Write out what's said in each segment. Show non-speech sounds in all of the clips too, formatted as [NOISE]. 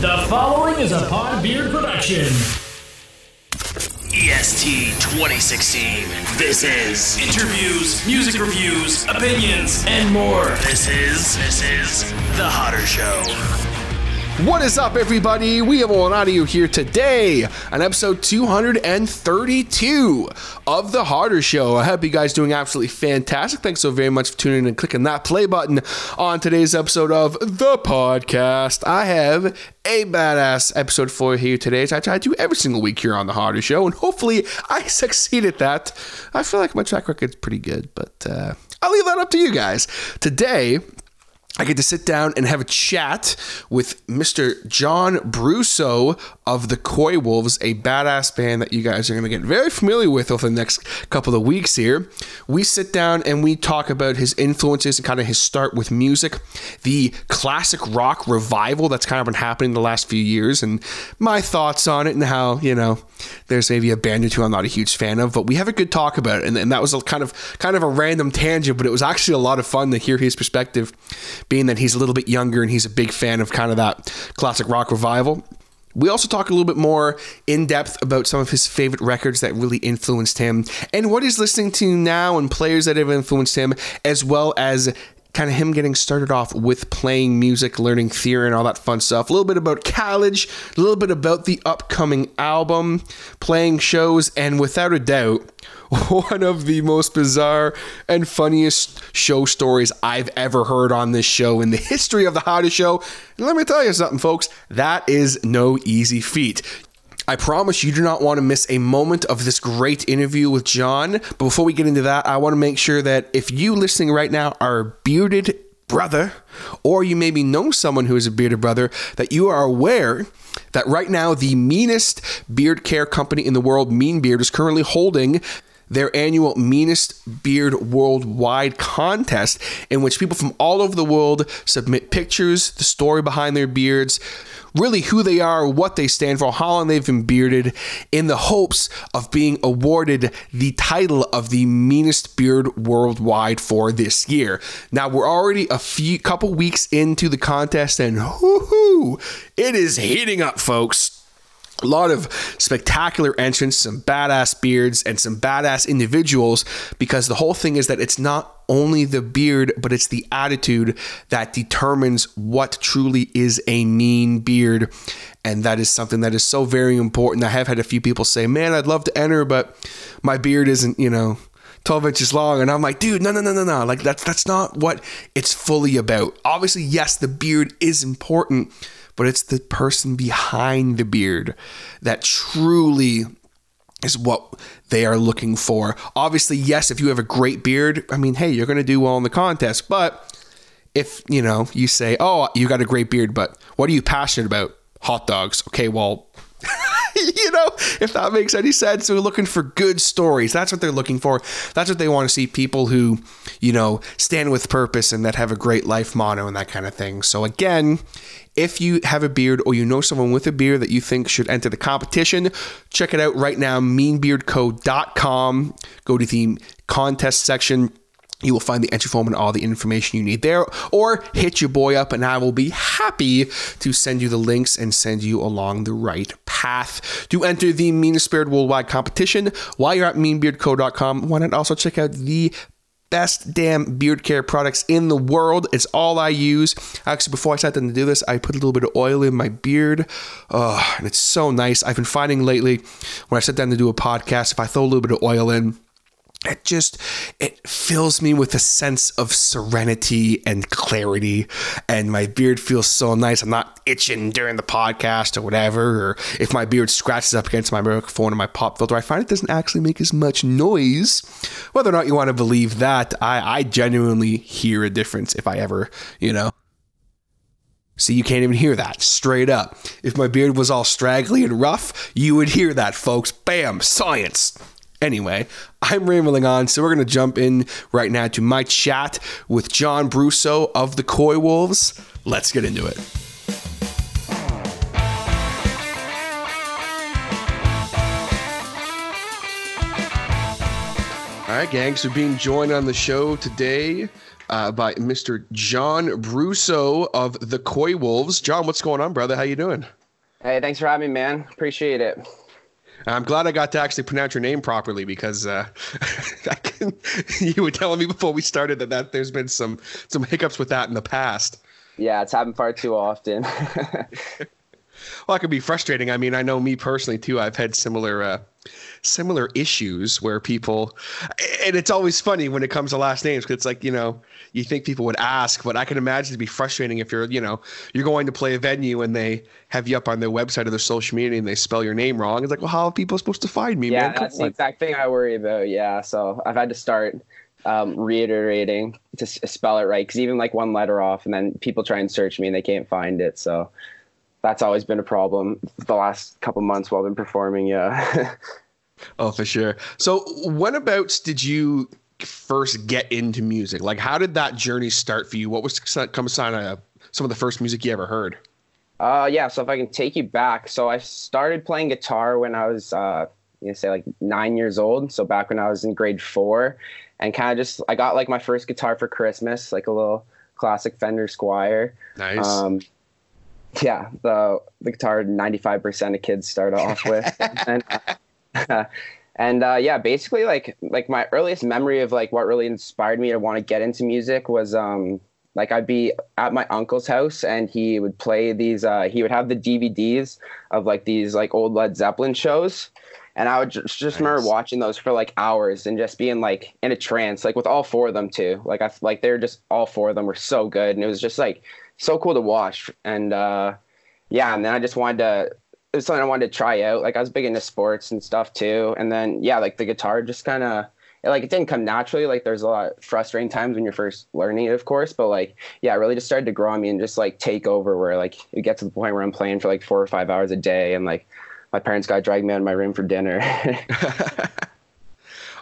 The following is a Podbeard production. EST 2016. This is interviews, music reviews, opinions, and more. This is this is the Hodder Show. What is up, everybody? We have on audio here today on episode 232 of The Hodder Show. I hope you guys doing absolutely fantastic. Thanks so very much for tuning in and clicking that play button on today's episode of The Podcast. I have a badass episode for you today, as I try to do every single week here on The Hodder Show, and hopefully I [LAUGHS] succeed at that. I feel like my track record's pretty good, but uh, I'll leave that up to you guys. Today, I get to sit down and have a chat with Mr. John Brousseau of the Coywolves, a badass band that you guys are going to get very familiar with over the next couple of weeks here. We sit down and we talk about his influences and kind of his start with music, the classic rock revival that's kind of been happening the last few years, and my thoughts on it and how, you know, there's maybe a band or two I'm not a huge fan of, but we have a good talk about it. And, and that was a kind of kind of a random tangent, but it was actually a lot of fun to hear his perspective being that he's a little bit younger and he's a big fan of kind of that classic rock revival. We also talk a little bit more in depth about some of his favorite records that really influenced him and what he's listening to now and players that have influenced him, as well as kind of him getting started off with playing music, learning theory, and all that fun stuff. A little bit about college, a little bit about the upcoming album, playing shows, and without a doubt, [LAUGHS] one of the most bizarre and funniest show stories I've ever heard on this show in the [LAUGHS] history of the hottest show. And let me tell you something, folks, that is no easy feat. I promise you do not want to miss a moment of this great interview with John. But before we get into that, I want to make sure that if you listening right now are bearded brother, or you maybe know someone who is a bearded brother, that you are aware that right now the meanest beard care company in the world, Mean Beard, is currently holding their annual Meanest Beard Worldwide contest, in which people from all over the world submit pictures, the story behind their beards, really who they are, what they stand for, how long they've been bearded, in the hopes of being awarded the title of the meanest beard worldwide for this year. Now we're already a few couple weeks into the contest, and whoo, it is heating up, folks a lot of spectacular entrants, some badass beards, and some badass individuals because the whole thing is that it's not only the beard, but it's the attitude that determines what truly is a mean beard. And that is something that is so very important. I have had a few people say, Man, I'd love to enter, but my beard isn't, you know, 12 inches long and i'm like dude no no no no no like that's that's not what it's fully about obviously yes the beard is important but it's the person behind the beard that truly is what they are looking for. Obviously, yes, if you have a great beard, I mean, hey, you're going to do well in the contest. But if, you know, you say, oh, you got a great beard, but what are you passionate about? Hot dogs. Okay, well, [LAUGHS] [LAUGHS] you know, if that makes any sense. They're looking for good stories. That's what they're looking for. That's what they want to see people who, you know, stand with purpose and that have a great life motto and that kind of thing. So, again, if you have a beard or you know someone with a beard that you think should enter the competition, check it out right now, meanbeardco.com. Go to the contest section. You will find the entry form and all the information you need there, or hit your boy up, and I will be happy to send you the links and send you along the right path to enter the Mean Beard Worldwide competition. While you're at meanbeardco.com, why not also check out the best damn beard care products in the world. It's all I use. Actually, before I sat down to do this, I put a little bit of oil in my beard. Oh, and it's so nice. I've been finding lately when I sit down to do a podcast, if I throw a little bit of oil in, it just it fills me with a sense of serenity and clarity and my beard feels so nice i'm not itching during the podcast or whatever or if my beard scratches up against my microphone or my pop filter i find it doesn't actually make as much noise whether or not you want to believe that i, I genuinely hear a difference if i ever you know See, you can't even hear that straight up. If my beard was all straggly and rough, you would hear that, folks. Bam, science. Anyway, I'm rambling on, so we're going to jump in right now to my chat with John Brousseau of the Coywolves. Let's get into it. All right, gang. So being joined on the show today uh, by Mr. John Brousseau of the Coywolves. John, what's going on, brother? How you doing? Hey, thanks for having me, man. Appreciate it. I'm glad I got to actually pronounce your name properly because uh, [LAUGHS] can, [LAUGHS] you were telling me before we started that, that there's been some some hiccups with that in the past. Yeah, it's happened far too often. [LAUGHS] well, it could be frustrating. I mean, I know me personally too. I've had similar uh, similar issues where people, and it's always funny when it comes to last names because it's like you know you think people would ask, but I can imagine it'd be frustrating if you're you know you're going to play a venue and they have you up on their website or their social media and they spell your name wrong. It's like, well, how are people supposed to find me? Yeah, man? that's the exact thing I worry about. Yeah, so I've had to start um, reiterating to spell it right because even like one letter off, and then people try and search me and they can't find it. So that's always been a problem the last couple months while I've been performing. Yeah. [LAUGHS] oh, for sure. So, when abouts did you first get into music? Like, how did that journey start for you? What was come sign of some of the first music you ever heard? Uh, yeah. So if I can take you back, so I started playing guitar when I was, uh, you know, say like nine years old. So back when I was in grade four, and kind of just I got like my first guitar for Christmas, like a little classic Fender Squier. Nice. Um, yeah, the the guitar ninety five percent of kids start off with, [LAUGHS] and uh, and uh, yeah, basically like like my earliest memory of like what really inspired me to want to get into music was um like I'd be at my uncle's house and he would play these uh, he would have the DVDs of like these like old Led Zeppelin shows and I would just, just nice. remember watching those for like hours and just being like in a trance, like with all four of them too. Like I like they're just all four of them were so good, and it was just like so cool to watch. And uh, yeah, and then I just wanted to. It was something I wanted to try out. Like I was big into sports and stuff too. And then yeah, like the guitar just kind of like it didn't come naturally. Like there's a lot frustrating times when you're first learning it, of course. But like yeah, it really just started to grow on me and just like take over. Where like it gets to the point where I'm playing for like four or five hours a day, and like my parents got dragged me out of my room for dinner. [LAUGHS] [LAUGHS]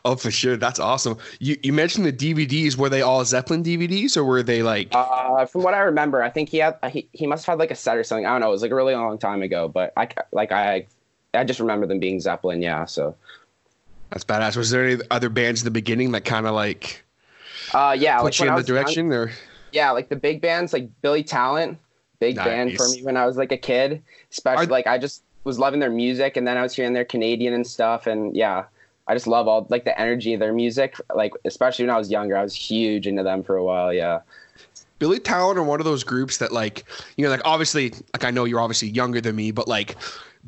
oh, for sure. That's awesome. You you mentioned the DVDs. Were they all Zeppelin DVDs or were they like? Uh, from what I remember, I think he had he, he must have had like a set or something. I don't know. It was like a really long time ago, but I like I I just remember them being Zeppelin. Yeah, so. That's badass. Was there any other bands in the beginning that kind of like? Uh, yeah, put like you in the direction young, or? Yeah, like the big bands, like Billy Talent, big nice. band for me when I was like a kid. Especially Are, like I just was loving their music, and then I was hearing their Canadian and stuff, and yeah, I just love all like the energy of their music. Like especially when I was younger, I was huge into them for a while. Yeah. Billy Talent are one of those groups that like you know like obviously like I know you're obviously younger than me, but like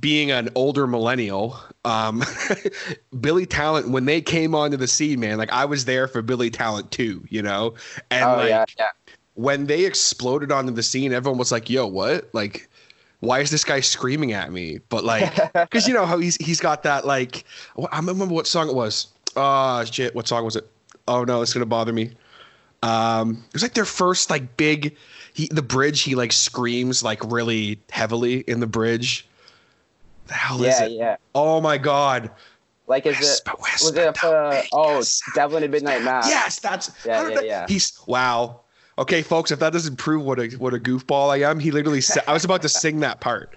being an older millennial, um, [LAUGHS] Billy Talent when they came onto the scene, man, like I was there for Billy Talent too, you know, and oh, like yeah, yeah. when they exploded onto the scene, everyone was like, "Yo, what?" Like why is this guy screaming at me? But like, [LAUGHS] because you know how he's he's got that like, I remember what song it was. Oh shit, what song was it? Oh no, it's gonna bother me. Um, it was like their first like big. He the bridge. He like screams like really heavily in the bridge. The hell yeah, is it? Yeah, Oh my god. Like is whisper, it was it uh, oh Devil in Midnight Mass? Yes, that's yeah, yeah, yeah. He's wow. Okay, folks, if that doesn't prove what a what a goofball I am, he literally said I was about to sing that part.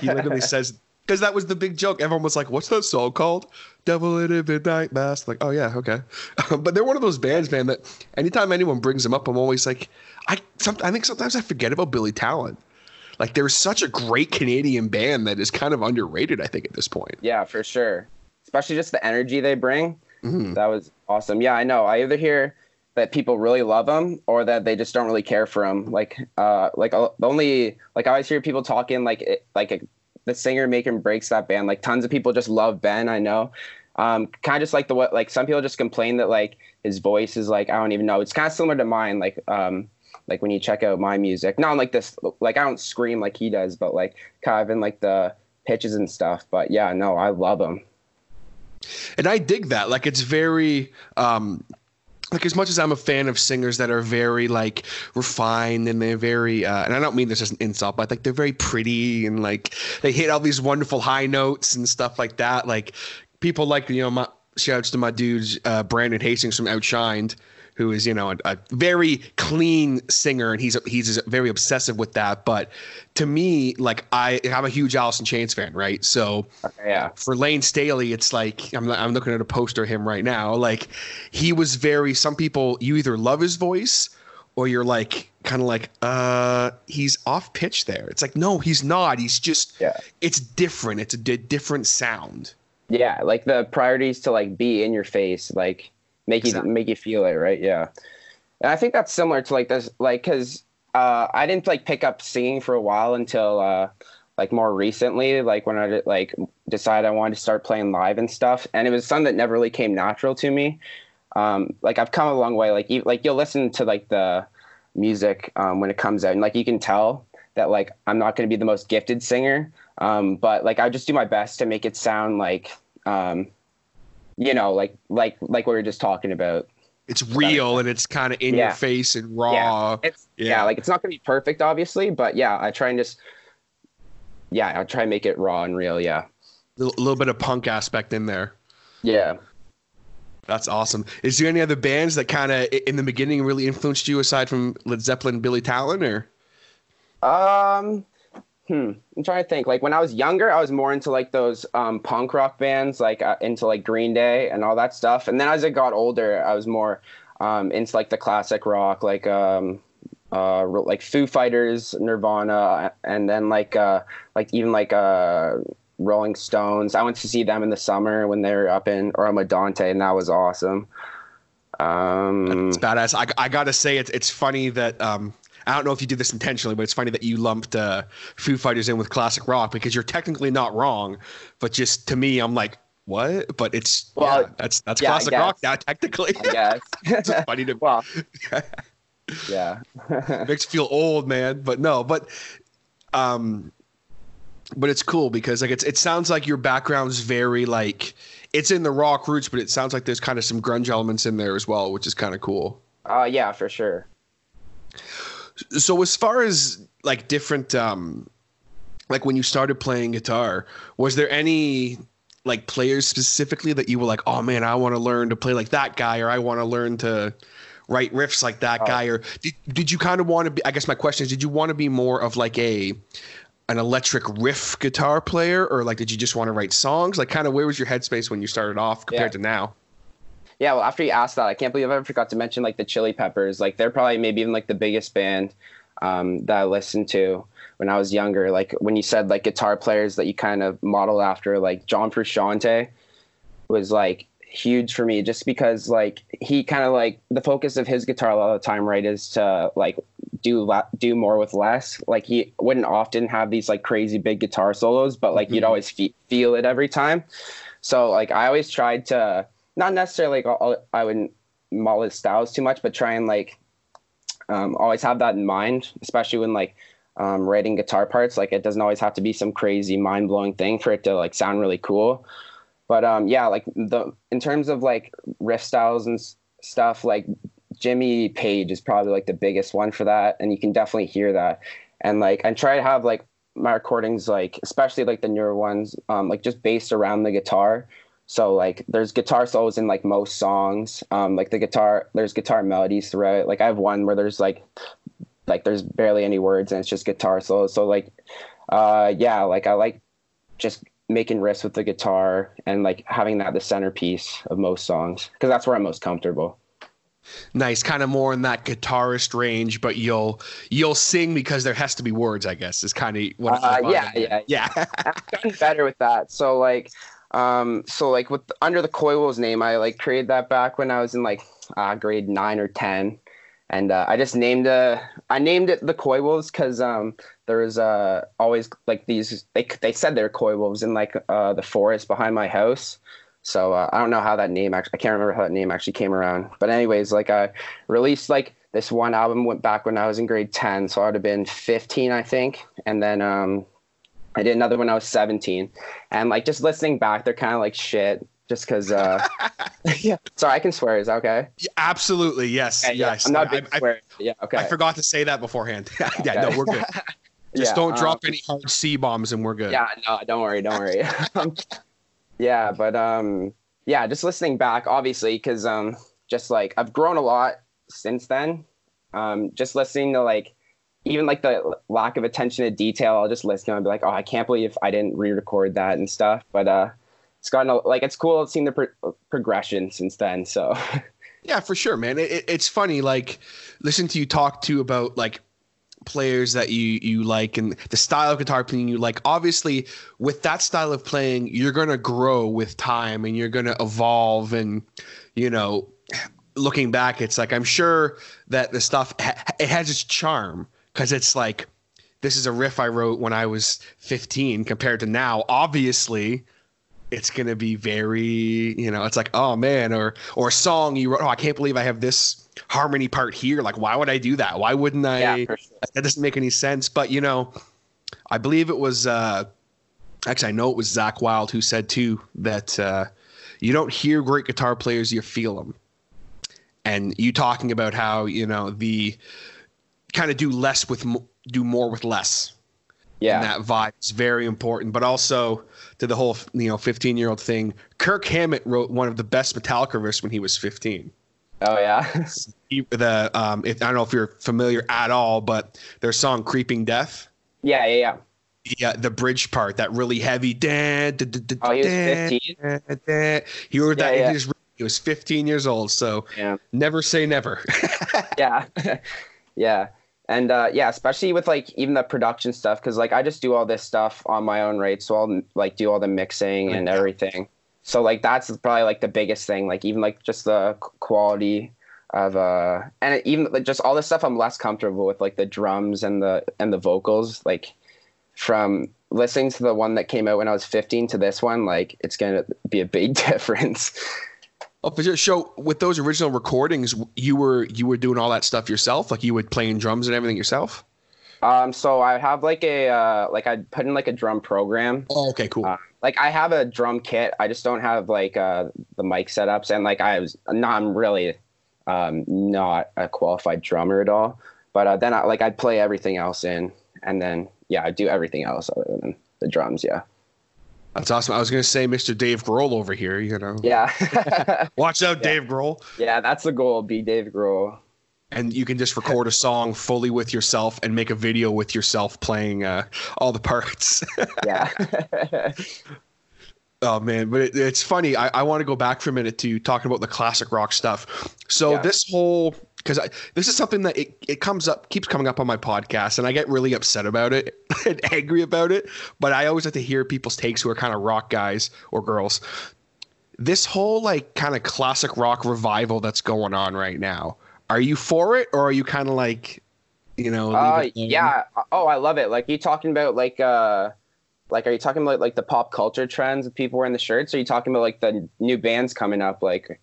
He literally says because that was the big joke. Everyone was like, "What's that song called?" Devil in a Midnight Mass. Like, oh yeah, okay. [LAUGHS] but they're one of those bands, man. That anytime anyone brings them up, I'm always like, I. Some, I think sometimes I forget about Billy Talent. Like, they're such a great Canadian band that is kind of underrated. I think at this point. Yeah, for sure. Especially just the energy they bring. Mm-hmm. That was awesome. Yeah, I know. I either hear that people really love him or that they just don't really care for him. Like, uh, like uh, only like I always hear people talking like it, like a, the singer making breaks that band. Like tons of people just love Ben. I know. Um, kind of just like the what like some people just complain that like his voice is like I don't even know. It's kind of similar to mine. Like um, like when you check out my music, not like this. Like I don't scream like he does, but like kind of in like the pitches and stuff. But yeah, no, I love him and I dig that. Like it's very um, like as much as I'm a fan of singers that are very like refined and they're very uh, and I don't mean this as an insult, but like they're very pretty and like they hit all these wonderful high notes and stuff like that. Like people like you know my shouts to my dudes uh, Brandon Hastings from Outshined who is you know a, a very clean singer, and he's he's very obsessive with that. But to me, like I I'm a huge Alice in Chains fan, right? So yeah, for Layne Staley, it's like I'm I'm looking at a poster of him right now. Like he was very. Some people you either love his voice or you're like kind of like uh he's off pitch there it's like no he's not he's just yeah it's different it's a d- different sound yeah like the priorities to like be in your face like make you make you feel it right? Yeah. And i think that's similar to like this like because uh i didn't like pick up singing for a while until uh like more recently like when i like decided i wanted to start playing live and stuff. And it was something that never really came natural to me. Um, like I've come a long way. Like you, like you'll listen to like the music um, when it comes out, and like you can tell that like I'm not going to be the most gifted singer, um, but like I just do my best to make it sound like, um, you know, like like like what we were just talking about. It's real and it's kind of in yeah. your face and raw. Yeah. It's, yeah. yeah, like it's not going to be perfect, obviously, but yeah, I try and just, yeah, I try and make it raw and real. Yeah, a little, little bit of punk aspect in there. Yeah. That's awesome. Is there any other bands that kind of in the beginning really influenced you aside from Led Zeppelin Billy Talent or? Um, hmm. I'm trying to think. Like when I was younger, I was more into like those um, punk rock bands, like uh, into like Green Day and all that stuff. And then as I got older, I was more um, into like the classic rock, like um, uh, like Foo Fighters, Nirvana, and then like uh, like even like uh, Rolling Stones. I went to see them in the summer when they were up in Dante, and that was awesome. Um, it's badass. I, I gotta say, it's it's funny that um, I don't know if you did this intentionally, but it's funny that you lumped uh, Foo Fighters in with classic rock because you're technically not wrong, but just to me, I'm like, what? But it's well, yeah, that's that's yeah, classic rock now, technically. I guess. [LAUGHS] it's funny to [LAUGHS] well, [LAUGHS] yeah, makes you feel old, man. But no, but um, but it's cool because like it's it sounds like your background's very like it's in the rock roots, but it sounds like there's kind of some grunge elements in there as well, which is kind of cool. Uh yeah, for sure. So as far as like different um like when you started playing guitar, was there any like players specifically that you were like, "Oh man, I want to learn to play like that guy or I want to learn to write riffs like that oh. guy or did, did you kind of want to be I guess my question is did you want to be more of like a an electric riff guitar player or like did you just want to write songs like kind of where was your headspace when you started off compared yeah. to now yeah well after you asked that i can't believe i ever forgot to mention like the chili peppers. Like they're probably maybe even like the biggest band um, that i listened to when i was younger. Like when you said like guitar players that you kind of modeled after like john frusciante was like huge for me just because like he kind of like the focus of his guitar a lot of the time right is to like do la- do more with less. Like he wouldn't often have these like crazy big guitar solos but like mm-hmm. you'd always fe- feel it every time. So like i always tried to not necessarily like i wouldn't model his styles too much but try and like um, always have that in mind especially when like um, writing guitar parts. Like it doesn't always have to be some crazy mind-blowing thing for it to like sound really cool. But um, yeah, like the in terms of like riff styles and stuff, like Jimmy Page is probably like the biggest one for that, and you can definitely hear that. And like I try to have like my recordings like especially like the newer ones um, like just based around the guitar so like there's guitar solos in like most songs um, like the guitar there's guitar melodies throughout like i have one where there's like like there's barely any words and it's just guitar solos so like uh yeah like i like just making riffs with the guitar and like having that the centerpiece of most songs because that's where I'm most comfortable. Nice, kind of more in that guitarist range, but you'll you'll sing because there has to be words. I guess is kind of what. Uh, yeah, yeah, yeah, [LAUGHS] I've gotten better with that. So like, um, so like with under the Coywolves name, I like created that back when I was in like uh, grade nine or ten, and uh, I just named uh, I named it the Coywolves because um, there was uh, always like these they they said they're Coy Wolves in like uh, the forest behind my house. So uh, I don't know how that name actually I can't remember how that name actually came around. But anyways, like I released like this one album went back when I was in grade ten, so I would have been fifteen, I think, and then um, I did another when I was seventeen, and like just listening back, they're kind of like shit just because. Uh, [LAUGHS] [LAUGHS] yeah. Sorry, I can swear. Is that okay? Yeah, absolutely. Yes. Okay, yes. I'm not big I, swear. yeah. Okay. I forgot to say that beforehand. [LAUGHS] yeah. Okay. No, we're good. Just yeah, don't drop um, any hard C bombs, and we're good. Yeah. No, don't worry. Don't worry. Um, yeah, but um, yeah, just listening back, obviously, because um, just like I've grown a lot since then. Um, just listening to like even like the lack of attention to detail, I'll just listen and be like, oh, I can't believe I didn't re-record that and stuff. But uh, it's gotten a, like it's cool seeing the pro- progression since then. So [LAUGHS] yeah, for sure, man. It, it's funny like listen to you talk to about like players that you you like and the style of guitar playing you like obviously with that style of playing you're going to grow with time and you're going to evolve and you know looking back it's like i'm sure that the stuff it has its charm because it's like this is a riff i wrote when i was 15 compared to now obviously it's going to be very you know it's like oh man or or a song you wrote oh i can't believe i have this harmony part here. Like, why would I do that? Why wouldn't I? Yeah, sure. That doesn't make any sense. But you know, I believe it was uh, actually I know it was Zakk Wylde who said too that uh, you don't hear great guitar players, you feel them. And you talking about how you know the kind of do less with do more with less. Yeah, and that vibe is very important. But also to the whole you know 15 year old thing, Kirk Hammett wrote one of the best Metallica riffs when he was 15. Oh yeah. [LAUGHS] the um, if, I don't know if you're familiar at all, but their song "Creeping Death." Yeah, yeah, yeah. Yeah, the bridge part, that really heavy. Da, da, da, oh, he was 15. He heard that. Yeah. He, just, he was 15 years old. So yeah. never say never. [LAUGHS] yeah, [LAUGHS] yeah, and uh, yeah, especially with like even the production stuff, because like I just do all this stuff on my own, right? So I'll like do all the mixing and everything. So like that's probably like the biggest thing like even like just the quality of uh and even like, just all this stuff i'm less comfortable with like the drums and the and the vocals like from listening to the one that came out when i was 15 to this one like it's gonna be a big [LAUGHS] difference Oh, for sure. So with those original recordings, you were you were doing all that stuff yourself, like you would playing drums and everything yourself. Um, so I have like a uh, like I put in like a drum program. Oh, okay, cool. Uh, like I have a drum kit. I just don't have like uh, the mic setups, and like I was not I'm really um, not a qualified drummer at all. But uh, then I, like I'd play everything else in, and then yeah, I do everything else other than the drums. Yeah. That's awesome. I was gonna say Mr. Dave Grohl over here. You know. Yeah. [LAUGHS] Watch out, yeah. Dave Grohl. Yeah, that's the goal. Be Dave Grohl and you can just record a song fully with yourself and make a video with yourself playing uh, all the parts. [LAUGHS] yeah. [LAUGHS] oh man, but it, it's funny. I, I want to go back for a minute to talking about the classic rock stuff. So yeah. this whole because this is something that it, it comes up keeps coming up on my podcast and i get really upset about it [LAUGHS] and angry about it but i always like to hear people's takes who are kind of rock guys or girls this whole like kind of classic rock revival that's going on right now are you for it or are you kind of like you know uh, yeah oh i love it like you talking about like uh like are you talking about like the pop culture trends of people wearing the shirts or are you talking about like the new bands coming up like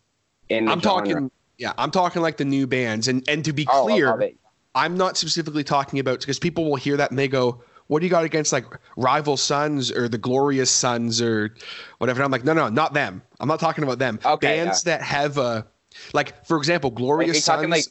in i'm genre? talking yeah i'm talking like the new bands and and to be oh, clear i'm not specifically talking about because people will hear that and they go what do you got against like rival sons or the glorious sons or whatever and i'm like no no not them i'm not talking about them okay, bands yeah. that have a like for example, Glorious Sons. Like,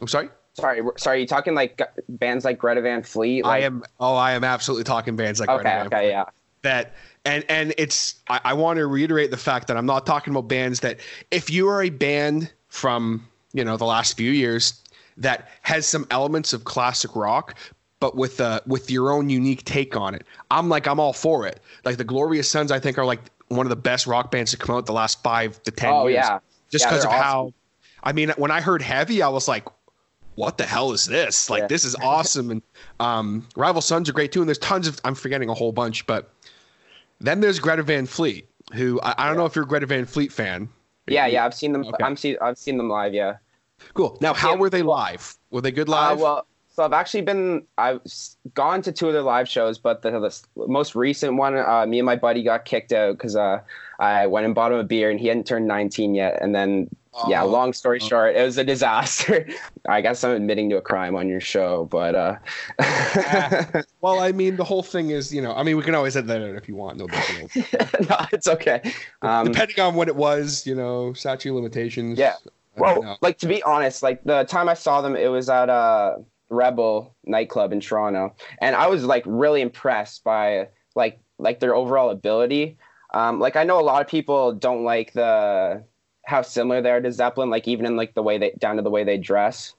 I'm sorry. Sorry, sorry. You talking like bands like Greta Van Fleet? Like, I am. Oh, I am absolutely talking bands like okay, Greta Van okay, Fleet. yeah. That and and it's. I, I want to reiterate the fact that I'm not talking about bands that if you are a band from you know the last few years that has some elements of classic rock, but with uh with your own unique take on it. I'm like I'm all for it. Like the Glorious Sons, I think are like one of the best rock bands to come out the last five to ten oh, years. yeah just because yeah, of awesome. how. I mean, when I heard Heavy, I was like, "What the hell is this? Like, yeah. this is awesome!" And um, Rival Sons are great too. And there's tons of. I'm forgetting a whole bunch, but then there's Greta Van Fleet, who I, I don't yeah. know if you're a Greta Van Fleet fan. Yeah, yeah, I've seen them. Okay. I'm see, I've seen them live. Yeah. Cool. Now, how were they live? Were they good uh, live? Uh, well, so I've actually been I've gone to two of their live shows, but the, the most recent one, uh, me and my buddy got kicked out because uh, I went and bought him a beer and he hadn't turned 19 yet, and then yeah, long story short, it was a disaster. [LAUGHS] I guess I'm admitting to a crime on your show, but uh [LAUGHS] well, I mean, the whole thing is, you know, I mean, we can always edit that out if you want, no big deal. [LAUGHS] no, it's okay. Um, Depending on what it was, you know, statute limitations. Yeah. Well, like to be honest, like the time I saw them, it was at uh Rebel nightclub in Toronto, and I was like really impressed by like like their overall ability. Um, like I know a lot of people don't like the how similar they are to Zeppelin, like even in like the way they down to the way they dress.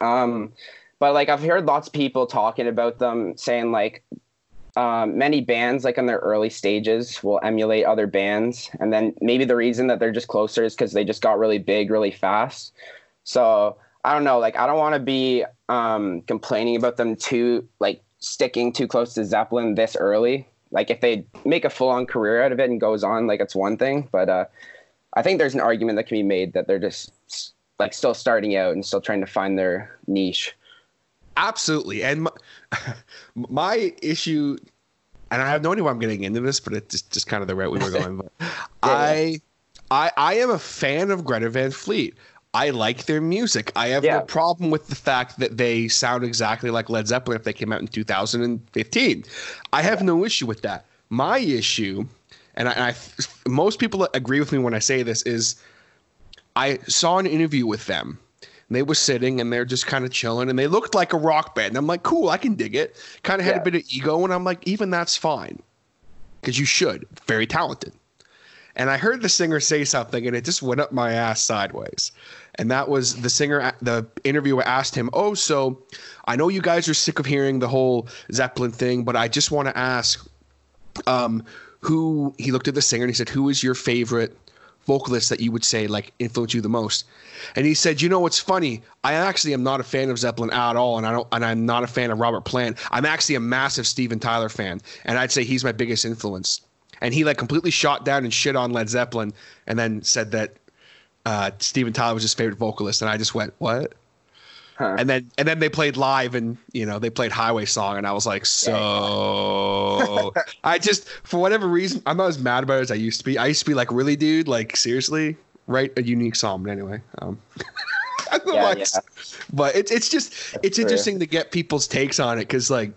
Um, but like I've heard lots of people talking about them, saying like um, many bands like in their early stages will emulate other bands, and then maybe the reason that they're just closer is because they just got really big really fast. So I don't know, like I don't want to be um, complaining about them too, like sticking too close to Zeppelin this early. Like if they make a full on career out of it and goes on, like it's one thing, but uh, I think there's an argument that can be made that they're just like still starting out and still trying to find their niche. Absolutely. And my, [LAUGHS] my, issue, and I have no idea why I'm getting into this, but it's just, just kind of the route we were [LAUGHS] going. But yeah, I, I, I am a fan of Greta Van Fleet. I like their music. I have yeah. no problem with the fact that they sound exactly like Led Zeppelin if they came out in 2015. I have yeah. no issue with that. My issue, and I, and I, most people agree with me when I say this, is I saw an interview with them they were sitting and they're just kind of chilling and they looked like a rock band. And I'm like, cool, I can dig it. Kind of had yeah. a bit of ego, and I'm like, even that's fine. Because you should. Very talented. And I heard the singer say something and it just went up my ass sideways. And that was the singer, the interviewer asked him, Oh, so I know you guys are sick of hearing the whole Zeppelin thing, but I just want to ask um, who, he looked at the singer and he said, Who is your favorite vocalist that you would say like influenced you the most? And he said, "You know what's funny? I actually am not a fan of Zeppelin at all, and I don't, and I'm not a fan of Robert Plant. I'm actually a massive Steven Tyler fan, and I'd say he's my biggest influence." And he like completely shot down and shit on Led Zeppelin, and then said that uh, Steven Tyler was his favorite vocalist, and I just went, "What?" Huh. And then and then they played live and you know they played Highway Song and I was like so [LAUGHS] I just for whatever reason I'm not as mad about it as I used to be. I used to be like really dude like seriously write a unique song but anyway. Um, [LAUGHS] yeah, yeah. But it's it's just That's it's interesting to get people's takes on it because like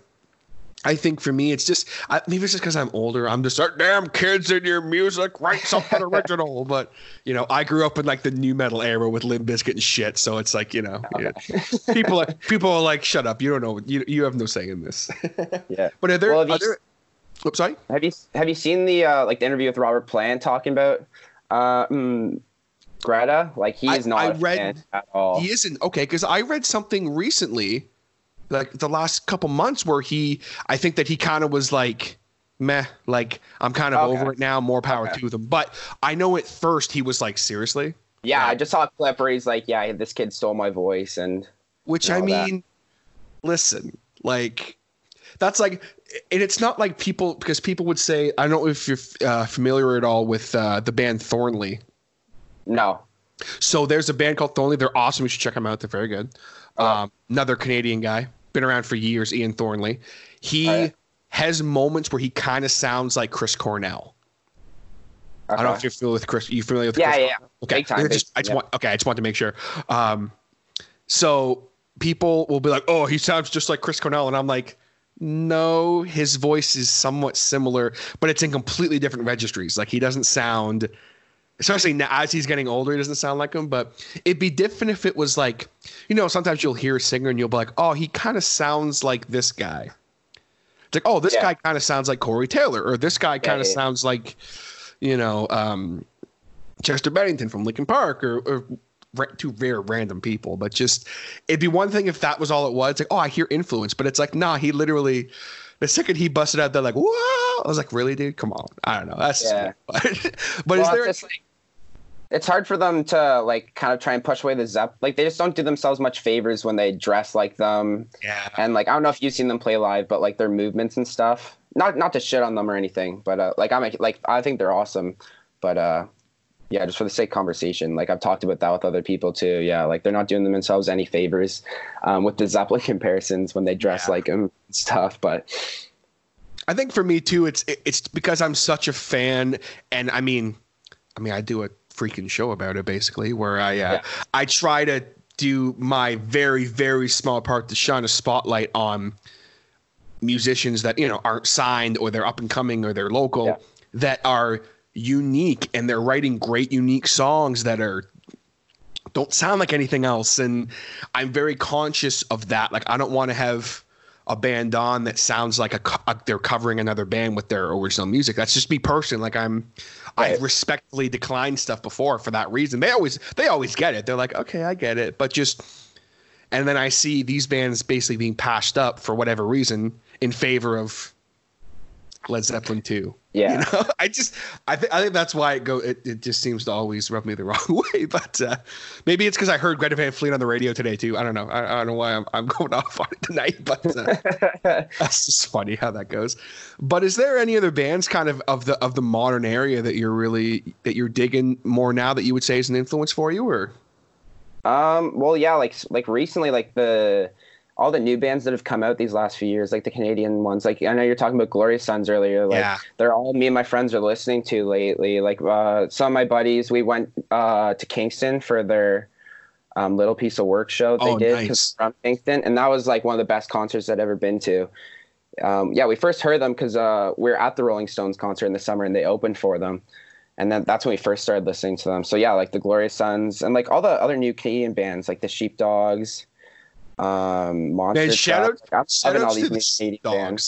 I think for me, it's just I, maybe it's just because I'm older. I'm just like, damn kids in your music, write something original. [LAUGHS] But you know, I grew up in like the nu metal era with Limp Bizkit and shit. So it's like you know, okay. yeah. [LAUGHS] people are, people are like, shut up, you don't know, you you have no say in this. yeah. [LAUGHS] But are there? Well, are there oops, sorry. Have you have you seen the uh, like the interview with Robert Plant talking about uh, mm, Greta? Like he is not I read, at all. He isn't okay because I read something recently like the last couple months where he I think that he kind of was like meh like I'm kind of okay. over it now more power okay. to them. But I know at first he was like seriously? Yeah, I just saw a clip where he's like yeah this kid stole my voice and which I mean that. listen like that's like and it's not like people because people would say I don't know if you're uh, familiar at all with uh, the band Thornley. No. So there's a band called Thornley. They're awesome. You should check them out. They're very good. Oh. um, another Canadian guy been around for years, Ian Thornley. He oh, has moments where he kind of sounds like Chris Cornell. I don't know if you're familiar with Chris. You familiar with yeah, Chris? Yeah, Okay. Big time, just, I just yeah. want, okay, I just want to make sure. Um, so people will be like, "Oh, he sounds just like Chris Cornell," and I'm like, "No, his voice is somewhat similar, but it's in completely different registries. Like he doesn't sound." Especially now as he's getting older, he doesn't sound like him. But it'd be different if it was like, you know, sometimes you'll hear a singer and you'll be like, oh, he kind of sounds like this guy. It's like, oh, this yeah. guy kind of sounds like Corey Taylor, or this guy kind of yeah, sounds like, you know, um, Chester Bennington from Linkin Park, or, or two very random people. But just it'd be one thing if that was all it was. It's like, oh, I hear influence, but it's like, nah, he literally. The second he busted out, they're like, "Whoa!" I was like, "Really, dude? Come on!" I don't know. That's yeah. [LAUGHS] but, [LAUGHS] but well, is there? Just, like, it's hard for them to like kind of try and push away the Zepp. Like they just don't do themselves much favors when they dress like them. Yeah. And like I don't know if you've seen them play live, but like their movements and stuff. Not not to shit on them or anything, but uh, like I'm like I think they're awesome, but uh, yeah, just for the sake of conversation, like I've talked about that with other people too. Yeah, like they're not doing themselves any favors um, with the Zeppelin [LAUGHS] comparisons when they dress yeah. like them and stuff. But I think for me too, it's it's because I'm such a fan, and I mean, I mean, I do a freaking show about it basically, where I uh, yeah. I try to do my very very small part to shine a spotlight on musicians that you know aren't signed or they're up and coming or they're local yeah. that are unique and they're writing great unique songs that are don't sound like anything else and i'm very conscious of that like i don't want to have a band on that sounds like a, a they're covering another band with their original music. That's just me personally. Like I'm, Right. I've respectfully declined stuff before for that reason. They always they always get it. They're like, okay, I get it, but just. And then I see these bands basically being passed up for whatever reason in favor of Led Zeppelin 2. Yeah. You know, [LAUGHS] I just I think I think that's why it go it, it just seems to always rub me the [LAUGHS] wrong way. But uh, maybe it's because I heard Greta Van Fleet on the radio today too. I don't know. I, I don't know why I'm, I'm [LAUGHS] going off on it tonight, but uh, that's just funny how that goes. But is there any other bands kind of of the of the modern area that you're really that you're digging more now that you would say is an influence for you, or Um, well, yeah, like like recently, like the all the new bands that have come out these last few years, like the Canadian ones. Like I know you're talking about Glorious Sons earlier. Like Yeah. they're all me and my friends are listening to lately. Like uh, some of my buddies, we went uh, to Kingston for their um, little piece of work show they Oh, did nice. from Kingston, and that was like one of the best concerts I'd ever been to. Um, yeah, we first heard them because uh, we were at the Rolling Stones concert in the summer, and they opened for them. And then that's when we first started listening to them. So yeah, like the Glorious Sons and like all the other new Canadian bands, like the Sheepdogs, um, Monster. Man, shout out- shout all to these the Canadian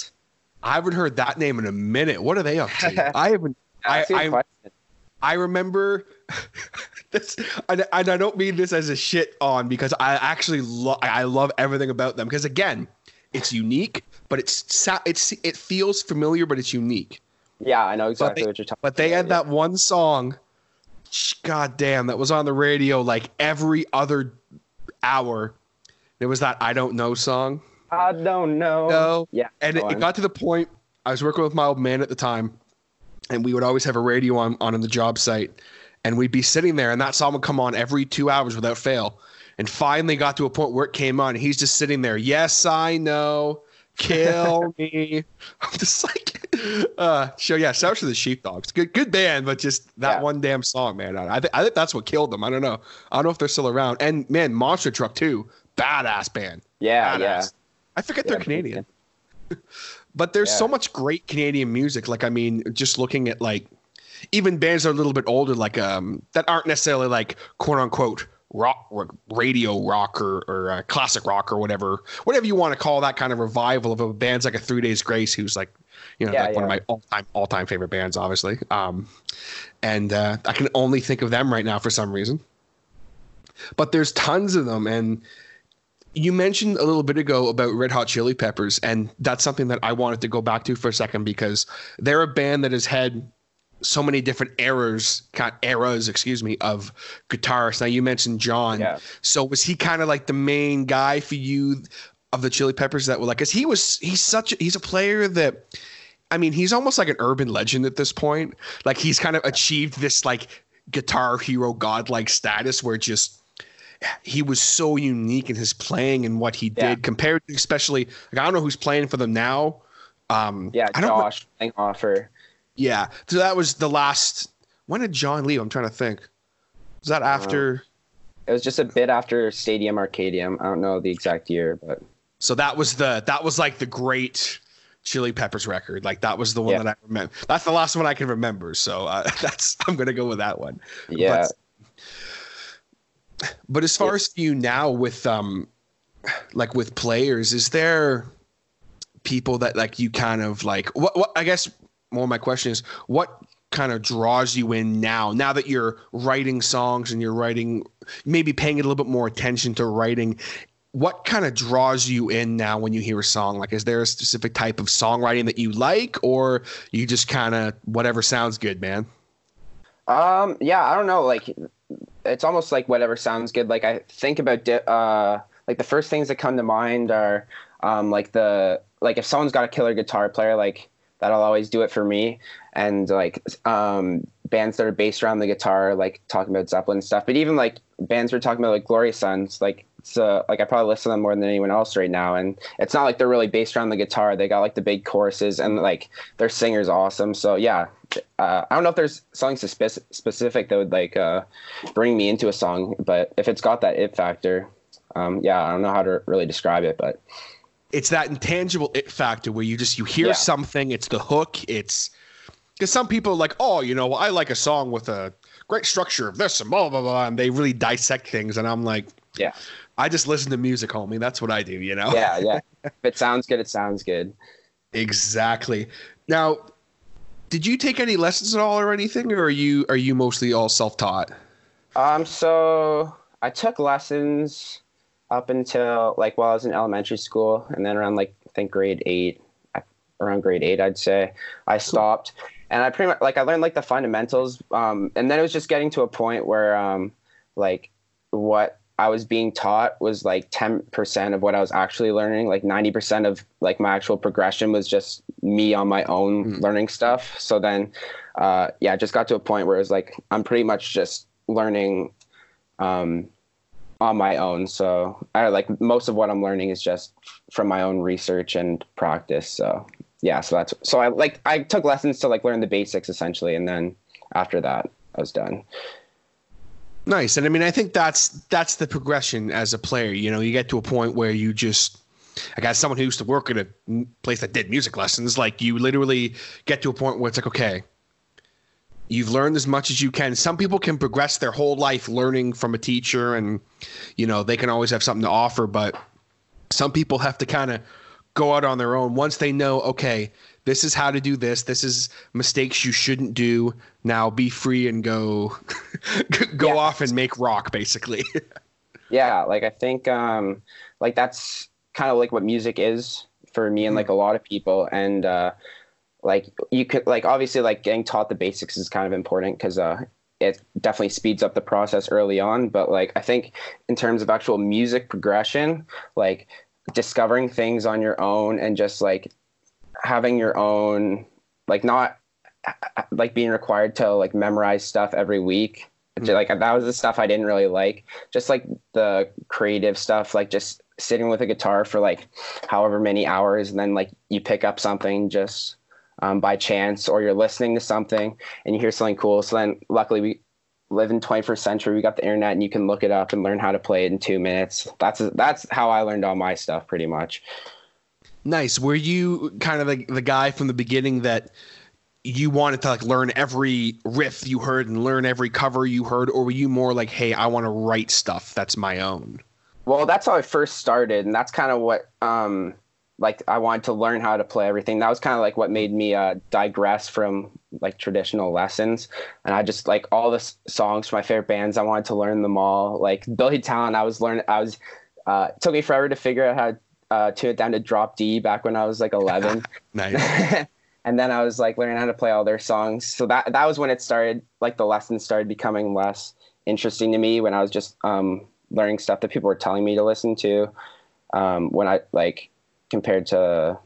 I haven't heard that name in a minute. What are they up to? [LAUGHS] I haven't. I, That's a good I. I remember [LAUGHS] this, and, and I don't mean this as a shit on because I actually love I love everything about them because again, it's unique, but it's it's it feels familiar, but it's unique. yeah, I know exactly they- what you're talking. About. But they about, had yeah. that one song, god damn, that was on the radio like every other hour. It was that I don't know song. I don't know. No. Yeah, And it, it got to the point I was working with my old man at the time, and we would always have a radio on on in the job site, and we'd be sitting there, and that song would come on every two hours without fail. And finally got to a point where it came on, and he's just sitting there. Yes, I know. Kill [LAUGHS] me. [LAUGHS] I'm just like, uh, so yeah, shout out to the Sheepdogs. Good, good band, but just that Yeah. one damn song, man. I, I, think I think that's what killed them. I don't know. I don't know if they're still around. And man, Monster Truck too, badass band. yeah, Badass. yeah. I forget Yeah, they're Canadian. [LAUGHS] But there's Yeah. so much great Canadian music. Like I mean, just looking at like even bands that are a little bit older, like um that aren't necessarily like quote unquote rock, radio rock or, or uh, classic rock or whatever, whatever you want to call that kind of revival of a band's like a Three Days Grace, who's like you know Yeah, like one of my all time all time favorite bands, obviously. Um, and uh, I can only think of them right now for some reason. But there's tons of them, and you mentioned a little bit ago about Red Hot Chili Peppers, and that's something that I wanted to go back to for a second because they're a band that has had so many different eras, kind of eras, excuse me, of guitarists. Now you mentioned John, Yeah. so was he kind of like the main guy for you of the Chili Peppers that were like? Because he was, he's such, a, he's a player that. I mean, he's almost like an urban legend at this point. Like he's kind of achieved this like guitar hero godlike status where just he was so unique in his playing and what he did Yeah. compared to especially like I don't know who's playing for them now. Um Yeah, I don't know- Josh Klinghoffer. yeah. So that was the last when did John leave? I'm trying to think. Was that after It was just a bit after Stadium Arcadium. I don't know the exact year, but so that was the that was like the great Chili Peppers record. Like that was the one Yeah. that I remember. That's the last one I can remember. So uh, [LAUGHS] that's I'm gonna go with that one. yeah. But as far as you now with um like with players, is there people that like you kind of like what what I guess more my question is what kind of draws you in now now that you're writing songs and you're writing maybe paying a little bit more attention to writing what kind of draws you in now when you hear a song like is there a specific type of songwriting that you like or you just kind of whatever sounds good man Um, yeah, I don't know. Like, it's almost like whatever sounds good. Like, I think about di- uh, like the first things that come to mind are um, like the like if someone's got a killer guitar player, like that'll always do it for me. And like um, bands that are based around the guitar, like talking about Zeppelin and stuff. But even like bands we're talking about, like Glorious Sons, like it's uh, like I probably listen to them more than anyone else right now. And it's not like they're really based around the guitar. They got like the big choruses and like their singer's awesome. So yeah, uh, I don't know if there's something specific that would like uh, bring me into a song, but if it's got that it factor, um, yeah, I don't know how to really describe it, but it's that intangible it factor where you just you hear Yeah. something it's the hook it's because some people are like oh you know i like a song with a great structure of this and blah blah blah and they really dissect things and i'm like yeah, i just listen to music homie that's what i do you know yeah, yeah. [LAUGHS] if it sounds good, it sounds good. Exactly. Now, did you take any lessons at all or anything, or are you are you mostly all self taught? Um, so I took lessons up until like while I was in elementary school, and then around like I think grade eight, around grade eight, I'd say I stopped, and I pretty much like I learned like the fundamentals, um, and then it was just getting to a point where um, like what I was being taught was like 10% of what I was actually learning. Like 90% of like my actual progression was just me on my own mm. learning stuff. So then, uh, yeah, I just got to a point where it was like, I'm pretty much just learning, um, on my own. So I like most of what I'm learning is just from my own research and practice. So yeah, so that's, so I like, I took lessons to like learn the basics essentially. And then after that I was done. Nice. And I mean, I think that's that's the progression as a player. You know, you get to a point where you just I got someone who used to work at a place that did music lessons. Like you literally get to a point where it's like, okay, you've learned as much as you can. Some people can progress their whole life learning from a teacher and you know, they can always have something to offer, but some people have to kind of go out on their own once they know, okay, this is how to do this. This is mistakes you shouldn't do. Now be free and go [LAUGHS] go yeah. off and make rock basically. [LAUGHS] yeah, like I think um like that's kind of like what music is for me and mm-hmm. like a lot of people and uh like you could like obviously like getting taught the basics is kind of important cuz uh it definitely speeds up the process early on but like i think in terms of actual music progression like discovering things on your own and just like having your own like not like being required to like memorize stuff every week. Mm-hmm. like that was the stuff i didn't really like. Just like the creative stuff like just sitting with a guitar for like however many hours and then like you pick up something just um, by chance or you're listening to something and you hear something cool. So then luckily we live in 21st century we got the internet and you can look it up and learn how to play it in two minutes. That's that's how i learned all my stuff pretty much Nice. Were you kind of the, the guy from the beginning that you wanted to like learn every riff you heard and learn every cover you heard, or were you more like, hey, I want to write stuff that's my own? Well, that's how I first started, and that's kind of what um like I wanted to learn how to play everything. That was kind of like what made me uh, digress from like traditional lessons. And I just like all the s- songs from my favorite bands. I wanted to learn them all. Like Billy Talent, I was learning. I was. Uh, it took me forever to figure out how to uh, it down to drop D back when I was like 11. [LAUGHS] nice. [LAUGHS] and then I was like learning how to play all their songs. So that that was when it started. Like the lessons started becoming less interesting to me when I was just um, learning stuff that people were telling me to listen to. Um, when I like compared to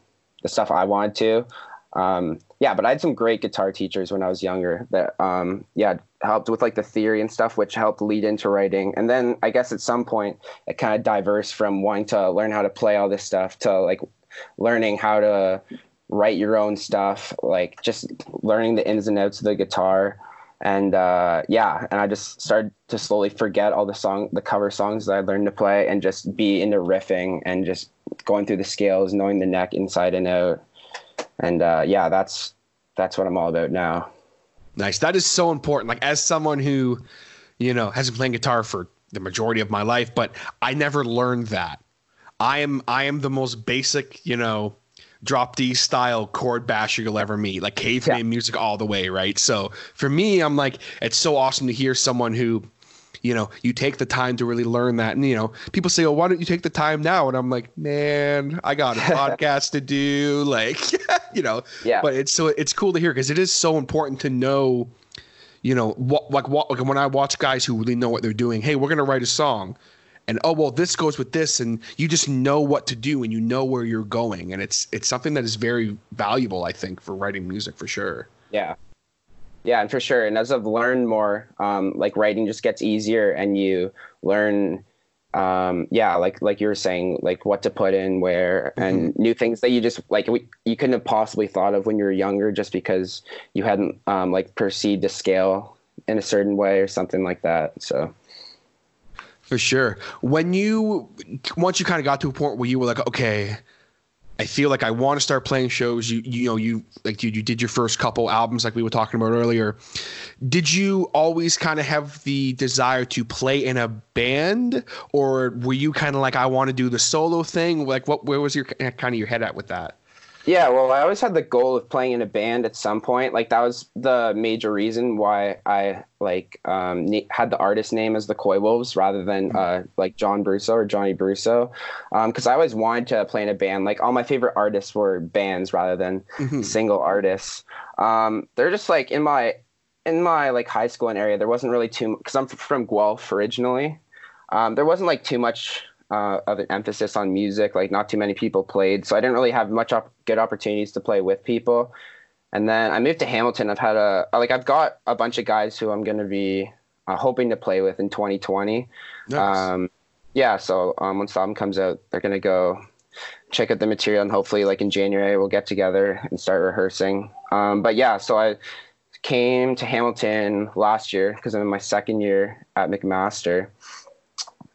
the stuff I wanted to. Um, yeah, but I had some great guitar teachers when I was younger that, um, yeah, helped with like the theory and stuff, which helped lead into writing. And then I guess at some point it kind of diverse from wanting to learn how to play all this stuff to like learning how to write your own stuff, like just learning the ins and outs of the guitar. And uh, yeah, and I just started to slowly forget all the song, the cover songs that I learned to play, and just be into riffing and just going through the scales, knowing the neck inside and out and uh, yeah, that's that's what I'm all about now. Nice. That is so important. Like as someone who, you know, has been playing guitar for the majority of my life, but I never learned that. I am I am the most basic, you know, drop D style chord basher you'll ever meet, like caveman yeah. music all the way, right? So for me, I'm like, it's so awesome to hear someone who you know, you take the time to really learn that. And, you know, people say, oh, why don't you take the time now? And I'm like, man, I got a [LAUGHS] podcast to do. [LAUGHS] Like, [LAUGHS] you know, yeah. But it's so it's cool to hear because it is so important to know, you know, what, like, what, like when I watch guys who really know what they're doing, hey, we're going to write a song. And oh well, this goes with this, and you just know what to do, and you know where you're going, and it's it's something that is very valuable, I think, for writing music for sure. Yeah, yeah, and for sure. And as I've learned more, um, like writing just gets easier, and you learn, um, yeah, like like you were saying, like what to put in where, and mm-hmm. new things that you just like we, you couldn't have possibly thought of when you were younger, just because you hadn't um, like perceived the scale in a certain way or something like that. So. For sure. When you once you kind of got to a point where you were like, okay, I feel like I want to start playing shows. You you know you like you you did your first couple albums like we were talking about earlier. Did you always kind of have the desire to play in a band, or were you kind of like I want to do the solo thing? Like what where was your kind of your head at with that? Yeah, well, I always had the goal of playing in a band at some point. Like that was the major reason why I like um, had the artist name as the Coywolves rather than uh, like John Brousseau or Johnny Brousseau, because um, I always wanted to play in a band. Like all my favorite artists were bands rather than mm-hmm. single artists. Um, they're just like in my in my like high school and area. There wasn't really too because I'm from Guelph originally. Um, there wasn't like too much uh, of an emphasis on music. Like not too many people played, so I didn't really have much op- good opportunities to play with people. And then I moved to Hamilton. I've had a like I've got a bunch of guys who I'm going to be uh, hoping to play with in 2020. Nice. Um, yeah, so um, once the album comes out, they're going to go check out the material, and hopefully, like in January, we'll get together and start rehearsing. Um, but yeah, so I came to Hamilton last year because I'm in my second year at McMaster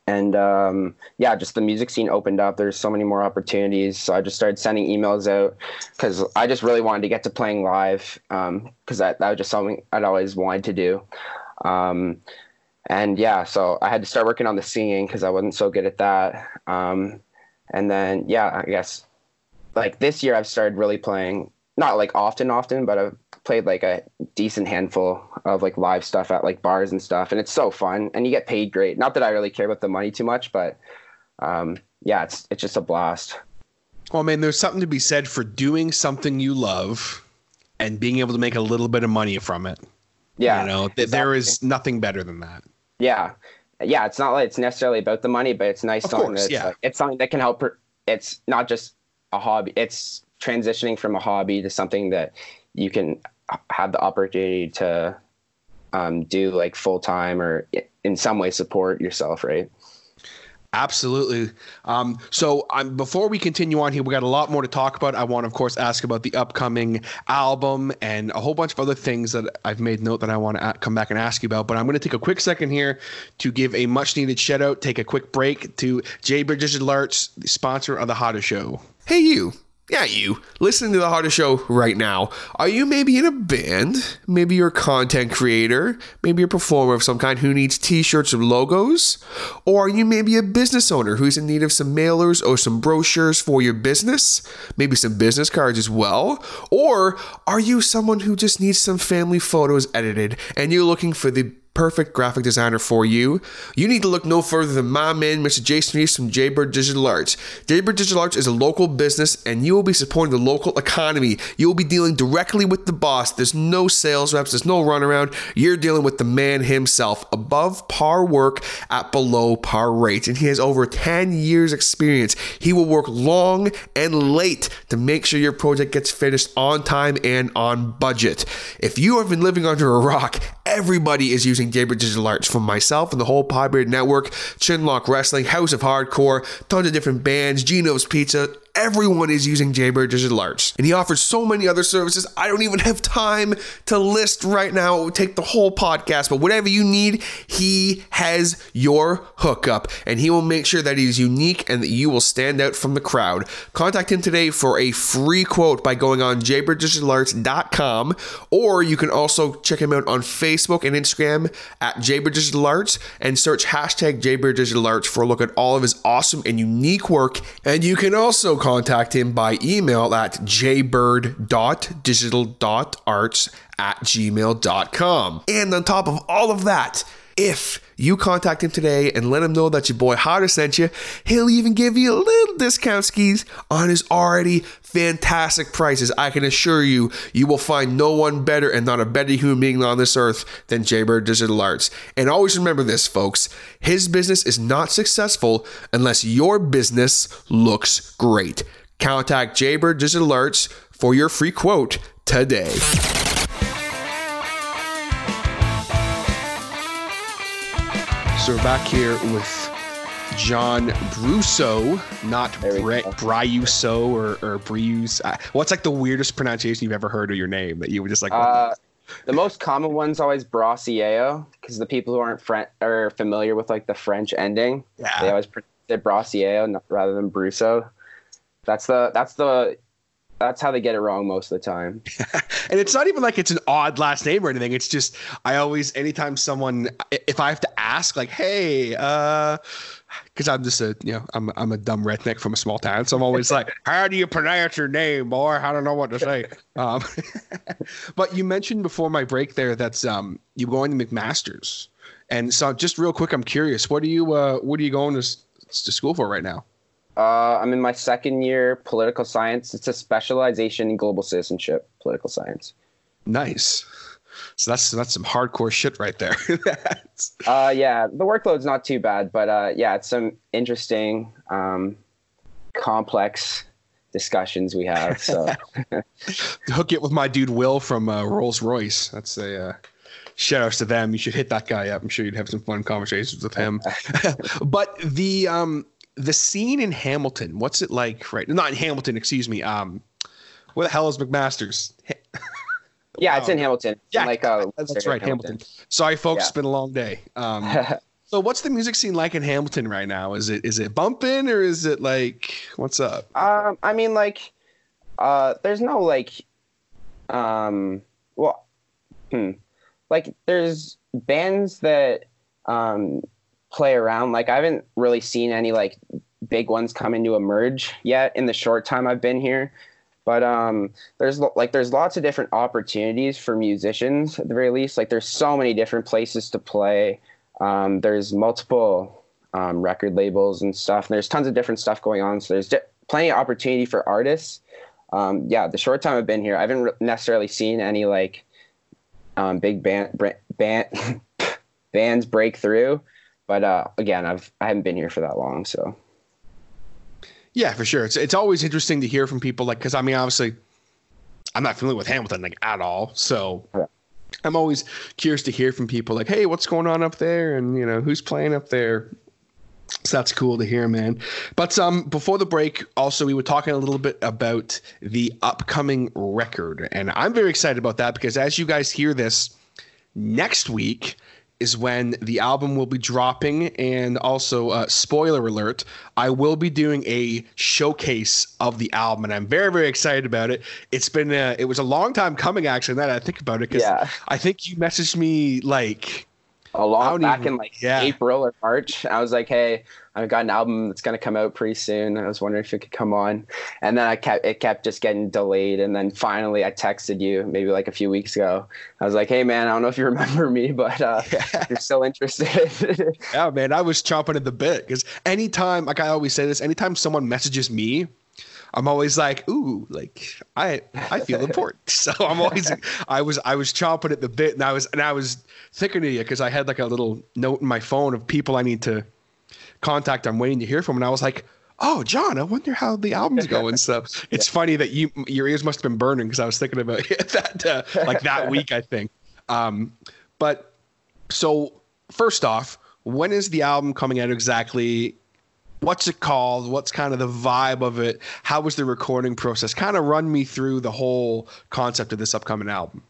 and um, yeah, just the music scene opened up. There's so many more opportunities. So I just started sending emails out because I just really wanted to get to playing live because um, that, that was just something I'd always wanted to do. Um, and yeah, so I had to start working on the singing because I wasn't so good at that. Um, and then yeah, I guess like this year I've started really playing not like often, often, but I've played like a decent handful of like live stuff at like bars and stuff, and it's so fun, and you get paid great. Not that I really care about the money too much, but um, yeah, it's it's just a blast. Well, man, there's something to be said for doing something you love and being able to make a little bit of money from it. Yeah, you know, th- exactly. there is nothing better than that. Yeah, yeah. It's not like it's necessarily about the money, but it's nice. Of course, yeah. Like, it's something that can help. It's not just a hobby. It's transitioning from a hobby to something that you can have the opportunity to um, do like full time or in some way support yourself, right? Absolutely. Um, so um, before we continue on here, we got a lot more to talk about. I want to, of course, ask about the upcoming album and a whole bunch of other things that I've made note that I want to come back and ask you about. But I'm going to take a quick second here to give a much needed shout out, take a quick break to Jaybird Digital Arts, the sponsor of the Hodder Show. Hey, you. Yeah, you listening to the Hodder Show right now. Are you maybe in a band? Maybe you're a content creator, maybe you're a performer of some kind who needs t shirts or logos? Or are you maybe a business owner who's in need of some mailers or some brochures for your business? Maybe some business cards as well? Or are you someone who just needs some family photos edited and you're looking for the perfect graphic designer for you, you need to look no further than my man, Mr. Jason Reese from Jaybird Digital Arts. Jaybird Digital Arts is a local business and you will be supporting the local economy. You will be dealing directly with the boss. There's no sales reps, there's no runaround. You're dealing with the man himself. Above par work at below par rates. And he has over 10 years experience. He will work long and late to make sure your project gets finished on time and on budget. If you have been living under a rock, everybody is using Jaybird Digital Arts from myself and the whole Podbeard Network, Chinlock Wrestling, House of Hardcore, tons of different bands, Geno's Pizza, everyone is using Jaybird Digital Arts. And he offers so many other services, I don't even have time to list right now. It would take the whole podcast, but whatever you need, he has your hookup. And he will make sure that he is unique and that you will stand out from the crowd. Contact him today for a free quote by going on jaybirddigitalarts.com, or you can also check him out on Facebook and Instagram at Jaybird Digital Arts and search hashtag Jaybird Digital Arts for a look at all of his awesome and unique work. And you can also contact him by email at jaybird.digital.arts at gmail.com. And on top of all of that, if you contact him today and let him know that your boy Hodder sent you, he'll even give you a little discount skis on his already fantastic prices. I can assure you, you will find no one better and not a better human being on this earth than Jaybird Digital Arts. And always remember this, folks his business is not successful unless your business looks great. Contact Jaybird Digital Arts for your free quote today. So we're back here with John Brousseau, not Bre- Briuso or, or Brius. What's like the weirdest pronunciation you've ever heard of your name that you were just like? Uh, the most common one's always Brassieo because the people who aren't French are familiar with like the French ending. Yeah. They always pronounce it Brassieo rather than Brusso. That's the that's the that's how they get it wrong most of the time. [LAUGHS] and it's not even like it's an odd last name or anything. It's just I always anytime someone if I have to ask like, hey, uh because I'm just a you know I'm I'm a dumb redneck from a small town, so I'm always like, [LAUGHS] how do you pronounce your name, boy? I don't know what to say. [LAUGHS] Um, but you mentioned before my break there that's um you going to McMaster's, and so just real quick, I'm curious, what are you uh what are you going to to school for right now? Uh, I'm in my second year political science. It's a specialization in global citizenship, political science. Nice. So that's that's some hardcore shit right there. [LAUGHS] uh, yeah, the workload's not too bad, but uh, yeah, it's some interesting, um, complex discussions we have. So [LAUGHS] hook it with my dude Will from uh, Rolls Royce. That's a uh, shout outs to them. You should hit that guy up. I'm sure you'd have some fun conversations with him. [LAUGHS] but the um the scene in Hamilton, what's it like right not in Hamilton, excuse me. Um where the hell is McMaster's? [LAUGHS] yeah, it's in Hamilton. Yeah, like uh, that's right, Hamilton. Hamilton. Sorry, folks, yeah. it's been a long day. Um, [LAUGHS] so, what's the music scene like in Hamilton right now? Is it is it bumping or is it like what's up? Um, I mean, like, uh, there's no like, um, well, hmm, like there's bands that um play around. Like I haven't really seen any like big ones come into emerge yet in the short time I've been here. But um, there's like there's lots of different opportunities for musicians at the very least. Like there's so many different places to play. Um, there's multiple um, record labels and stuff. And there's tons of different stuff going on. So there's di- plenty of opportunity for artists. Um, yeah, the short time I've been here, I haven't re- necessarily seen any like um, big band, band [LAUGHS] bands break through. But uh, again, I've I haven't been here for that long, so. Yeah, for sure. It's it's always interesting to hear from people, like because I mean, obviously, I'm not familiar with Hamilton like at all, so. Yeah. I'm always curious to hear from people like, hey, what's going on up there? And, you know, who's playing up there? So that's cool to hear, man. But um, before the break, also we were talking a little bit about the upcoming record, and I'm very excited about that because as you guys hear this next week, is when the album will be dropping. And also, uh, spoiler alert, I will be doing a showcase of the album, and I'm very, very excited about it. It's been, uh, it was a long time coming, actually, now that I think about it, because yeah. I think you messaged me like a long back even, in like yeah. April or March. I was like, hey, I've got an album that's gonna come out pretty soon. I was wondering if it could come on, and then I kept it kept just getting delayed, and then finally I texted you maybe like a few weeks ago. I was like, hey man, I don't know if you [LAUGHS] remember me, but uh, [LAUGHS] you're still interested. [LAUGHS] yeah, man, I was chomping at the bit because anytime, like I always say this, anytime someone messages me I'm always like, ooh, like I I feel important. So I'm always I was I was chomping at the bit, and I was and I was thinking to you because I had like a little note in my phone of people I need to contact. I'm waiting to hear from, and I was like. Oh, John, I wonder how the album's [LAUGHS] going. So it's yeah. funny that you your ears must have been burning because I was thinking about [LAUGHS] that uh, like that [LAUGHS] week, I think. Um, but so first off, when is the album coming out exactly? what's it called? What's kind of the vibe of it? How was the recording process? Kind of run me through the whole concept of this upcoming album.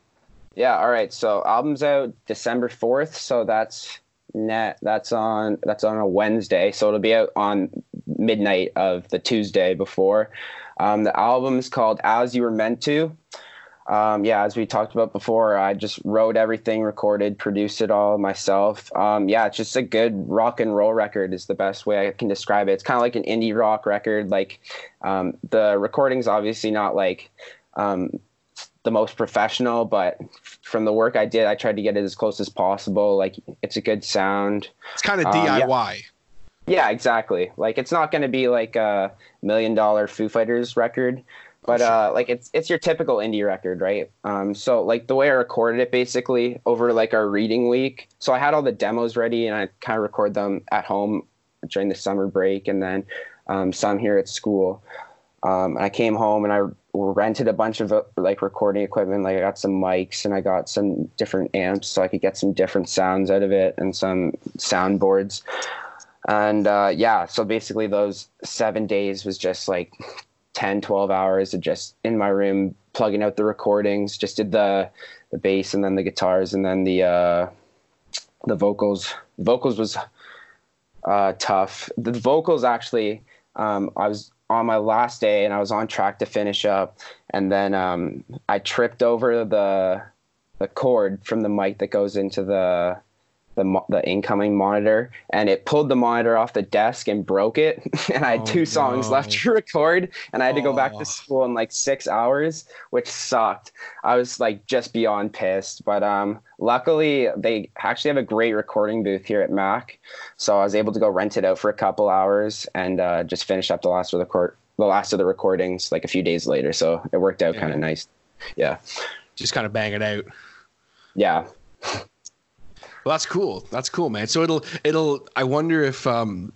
Yeah, all right. So album's out December 4th, so that's net that's on that's on a Wednesday, so it'll be out on midnight of the Tuesday before. Um, the album is called As You Were Meant to um, yeah, as we talked about before, I just wrote everything, recorded, produced it all myself. Um, yeah, it's just a good rock and roll record is the best way I can describe it. It's kind of like an indie rock record. Like um, the recording's obviously not like um, the most professional, but from the work I did, I tried to get it as close as possible. Like it's a good sound. It's kind of DIY. Yeah. yeah, exactly. Like it's not going to be like a million dollar Foo Fighters record but uh, like it's it's your typical indie record, right? Um, so like the way I recorded it, basically over like our reading week. So I had all the demos ready, and I kind of record them at home during the summer break, and then um, some here at school. Um, and I came home and I rented a bunch of uh, like recording equipment. Like I got some mics and I got some different amps, so I could get some different sounds out of it, and some soundboards. And uh, yeah, so basically those seven days was just like 10 12 hours of just in my room plugging out the recordings just did the the bass and then the guitars and then the uh the vocals vocals was uh tough the vocals actually um i was on my last day, and I was on track to finish up, and then um, I tripped over the the cord from the mic that goes into the the, the incoming monitor and it pulled the monitor off the desk and broke it [LAUGHS] and i had Oh, two songs no. left to record and i had to go back Oh. to school in like six hours which sucked i was like just beyond pissed but um luckily they actually have a great recording booth here at mac so i was able to go rent it out for a couple hours and uh, just finish up the last of the court the last of the recordings like a few days later so it worked out Yeah. kind of nice yeah Just kind of bang it out. yeah [LAUGHS] Well, that's cool. That's cool, man. So it'll it'll. I wonder if um,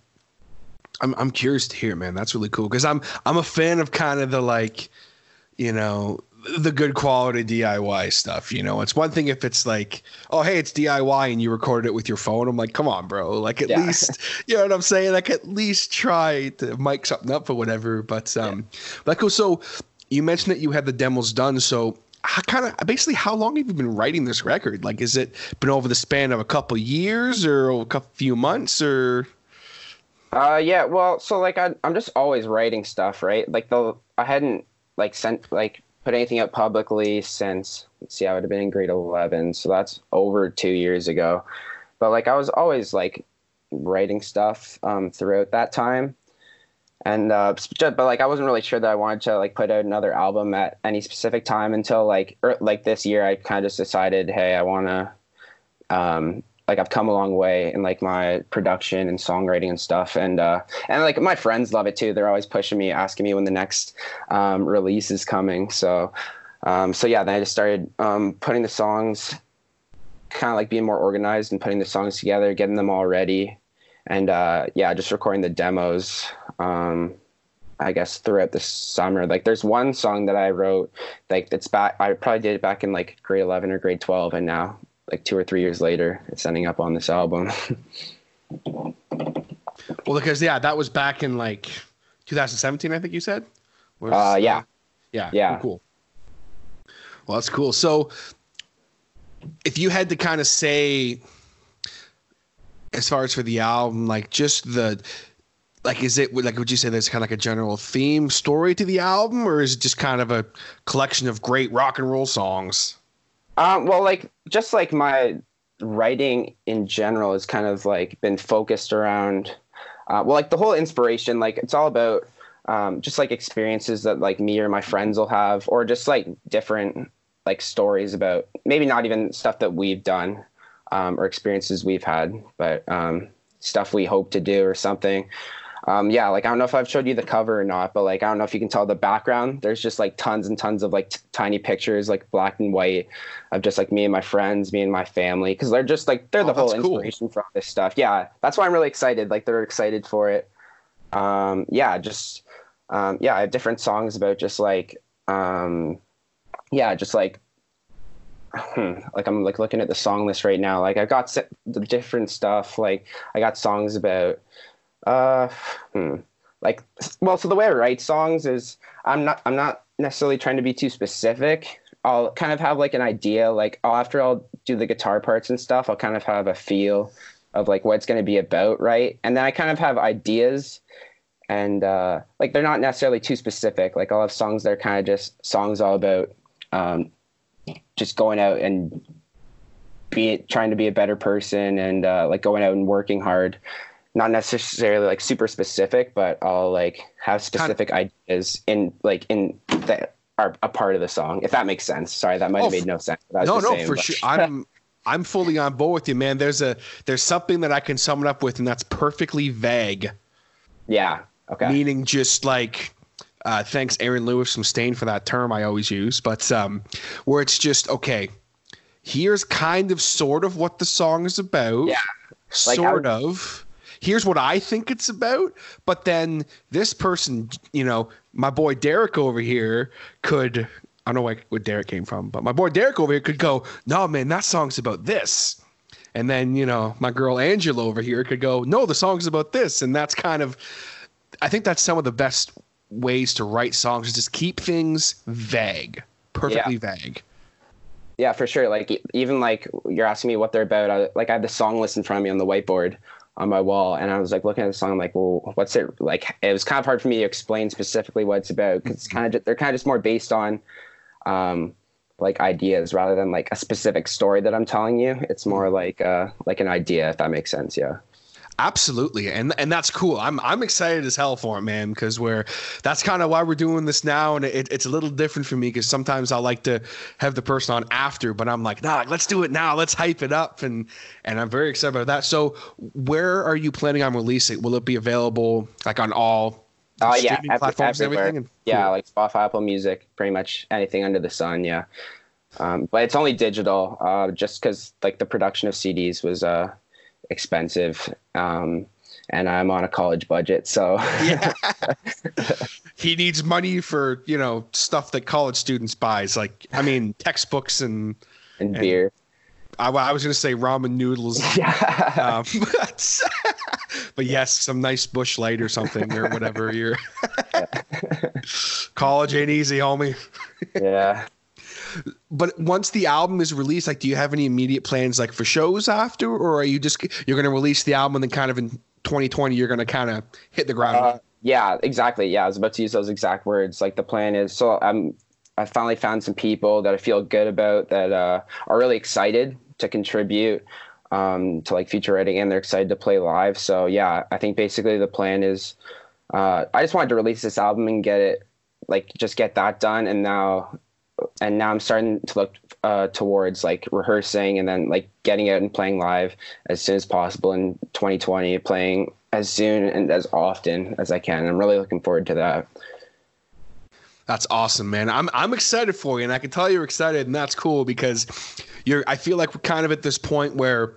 I'm I'm curious to hear, man. That's really cool because I'm I'm a fan of kind of the like, you know, the good quality DIY stuff. You know, it's one thing if it's like, oh hey, it's DIY and you recorded it with your phone. I'm like, come on, bro. Like at Yeah. least, you know what I'm saying? Like at least try to mic something up or whatever. But um, like cool. So you mentioned that you had the demos done. So kind of basically how long have you been writing this record? Like, is it been over the span of a couple years or a couple few months or? Uh, yeah. Well, so like I, I'm just always writing stuff, right? Like the I hadn't like sent like put anything out publicly since let's see, I would have been in grade eleven, so that's over two years ago. But like I was always like writing stuff um, throughout that time, and uh, but like I wasn't really sure that I wanted to like put out another album at any specific time until like er, like this year. I kind of just decided, hey, I want to um, like I've come a long way in like my production and songwriting and stuff, and uh, and like my friends love it too. They're always pushing me, asking me when the next um, release is coming. So, um, so yeah, then I just started um, putting the songs, kind of like being more organized and putting the songs together, getting them all ready, and uh, yeah, just recording the demos. Um, I guess throughout the summer. Like there's one song that I wrote, like it's back. I probably did it back in like grade 11 or grade 12, and now like two or three years later, it's ending up on this album. [LAUGHS] Well, because yeah, that was back in like 2017, I think you said. Was, Uh, yeah. yeah, Yeah. cool. Well, that's cool. So, if you had to kind of say, as far as for the album, like just the, like, is it like would you say there's kind of like a general theme story to the album, or is it just kind of a collection of great rock and roll songs? Um, well, like just like my writing in general has kind of like been focused around, uh, well, like the whole inspiration, like it's all about um, just like experiences that like me or my friends will have, or just like different like stories about maybe not even stuff that we've done um, or experiences we've had, but um, stuff we hope to do or something. Um, yeah, like I don't know if I've showed you the cover or not, but like I don't know if you can tell the background. There's just like tons and tons of like t- tiny pictures, like black and white, of just like me and my friends, me and my family, because they're just like they're Oh, the whole that's cool. inspiration for all this stuff. Yeah, that's why I'm really excited. Like they're excited for it. Um, yeah, just um, yeah, I have different songs about just like um, yeah, just like hmm, like I'm like looking at the song list right now. Like I've got different stuff. Like I got songs about uh hmm, like well so the way I write songs is I'm not I'm not necessarily trying to be too specific. I'll kind of have like an idea like I'll, after I'll do the guitar parts and stuff, I'll kind of have a feel of like what it's going to be about, right? And then I kind of have ideas and uh like they're not necessarily too specific. Like I'll have songs that are kind of just songs all about um just going out and be trying to be a better person and uh, like going out and working hard not necessarily like super specific but i'll like have specific ideas in like in that are a part of the song if that makes sense sorry that might have Oh, made no sense what I was No, no, saying, for but- sure. I'm [LAUGHS] I'm fully on board with you, man. There's a there's something that I can sum it up with, and that's perfectly vague. yeah okay meaning just like uh, thanks aaron lewis from Staind for that term i always use but um, where it's just okay here's kind of sort of what the song is about Yeah. Like sort of here's what i think it's about but then this person you know my boy derek over here could i don't know where, where derek came from but my boy derek over here could go no man that song's about this and then, you know, my girl Angela over here could go, no, the song's about this. And that's kind of, I think that's some of the best ways to write songs is just keep things vague, perfectly vague. Yeah, for sure. Like even like you're asking me what they're about. I, like I have the song list in front of me on the whiteboard. On my wall, and I was like looking at the song. I'm like, well, what's it like? It was kind of hard for me to explain specifically what it's about because it's kind of they're kind of just more based on. Um, like ideas rather than like a specific story that I'm telling you. It's more like uh like an idea, if that makes sense. Yeah. Absolutely, and and that's cool. I'm I'm excited as hell for it, man. Because we're that's kind of why we're doing this now, and it, it's a little different for me. Because sometimes I like to have the person on after, but I'm like, nah, let's do it now. Let's hype it up, and and I'm very excited about that. So, where are you planning on releasing? Will it be available like on all? Oh yeah, streaming every- platforms and everywhere. everything. And- Yeah, cool. like Spotify, Apple Music, pretty much anything under the sun. Yeah. Um, but it's only digital, uh, just because like the production of CDs was uh expensive. Um, and I'm on a college budget, so yeah. [LAUGHS] he needs money for you know stuff that college students buys, like I mean textbooks and and And- beer. I, I was gonna say ramen noodles. [LAUGHS] Yeah. um, [LAUGHS] but, but yes, some nice Busch Light or something or whatever. You're college ain't easy, homie. yeah. But once the album is released, like, do you have any immediate plans like for shows after, or are you just you're gonna release the album and then kind of in 2020 you're gonna kind of hit the ground? Uh, yeah, exactly. Yeah, I was about to use those exact words. Like the plan is, so I'm, I finally found some people that I feel good about that uh, are really excited to contribute um, to like feature writing, and they're excited to play live. So yeah, I think basically the plan is, uh, I just wanted to release this album and get it, like just get that done, and now, and now I'm starting to look uh, towards like rehearsing and then like getting out and playing live as soon as possible in 2020, playing as soon and as often as I can. I'm really looking forward to that. That's awesome, man. I'm I'm excited for you, and I can tell you're excited, and that's cool because you're. I feel like we're kind of at this point where,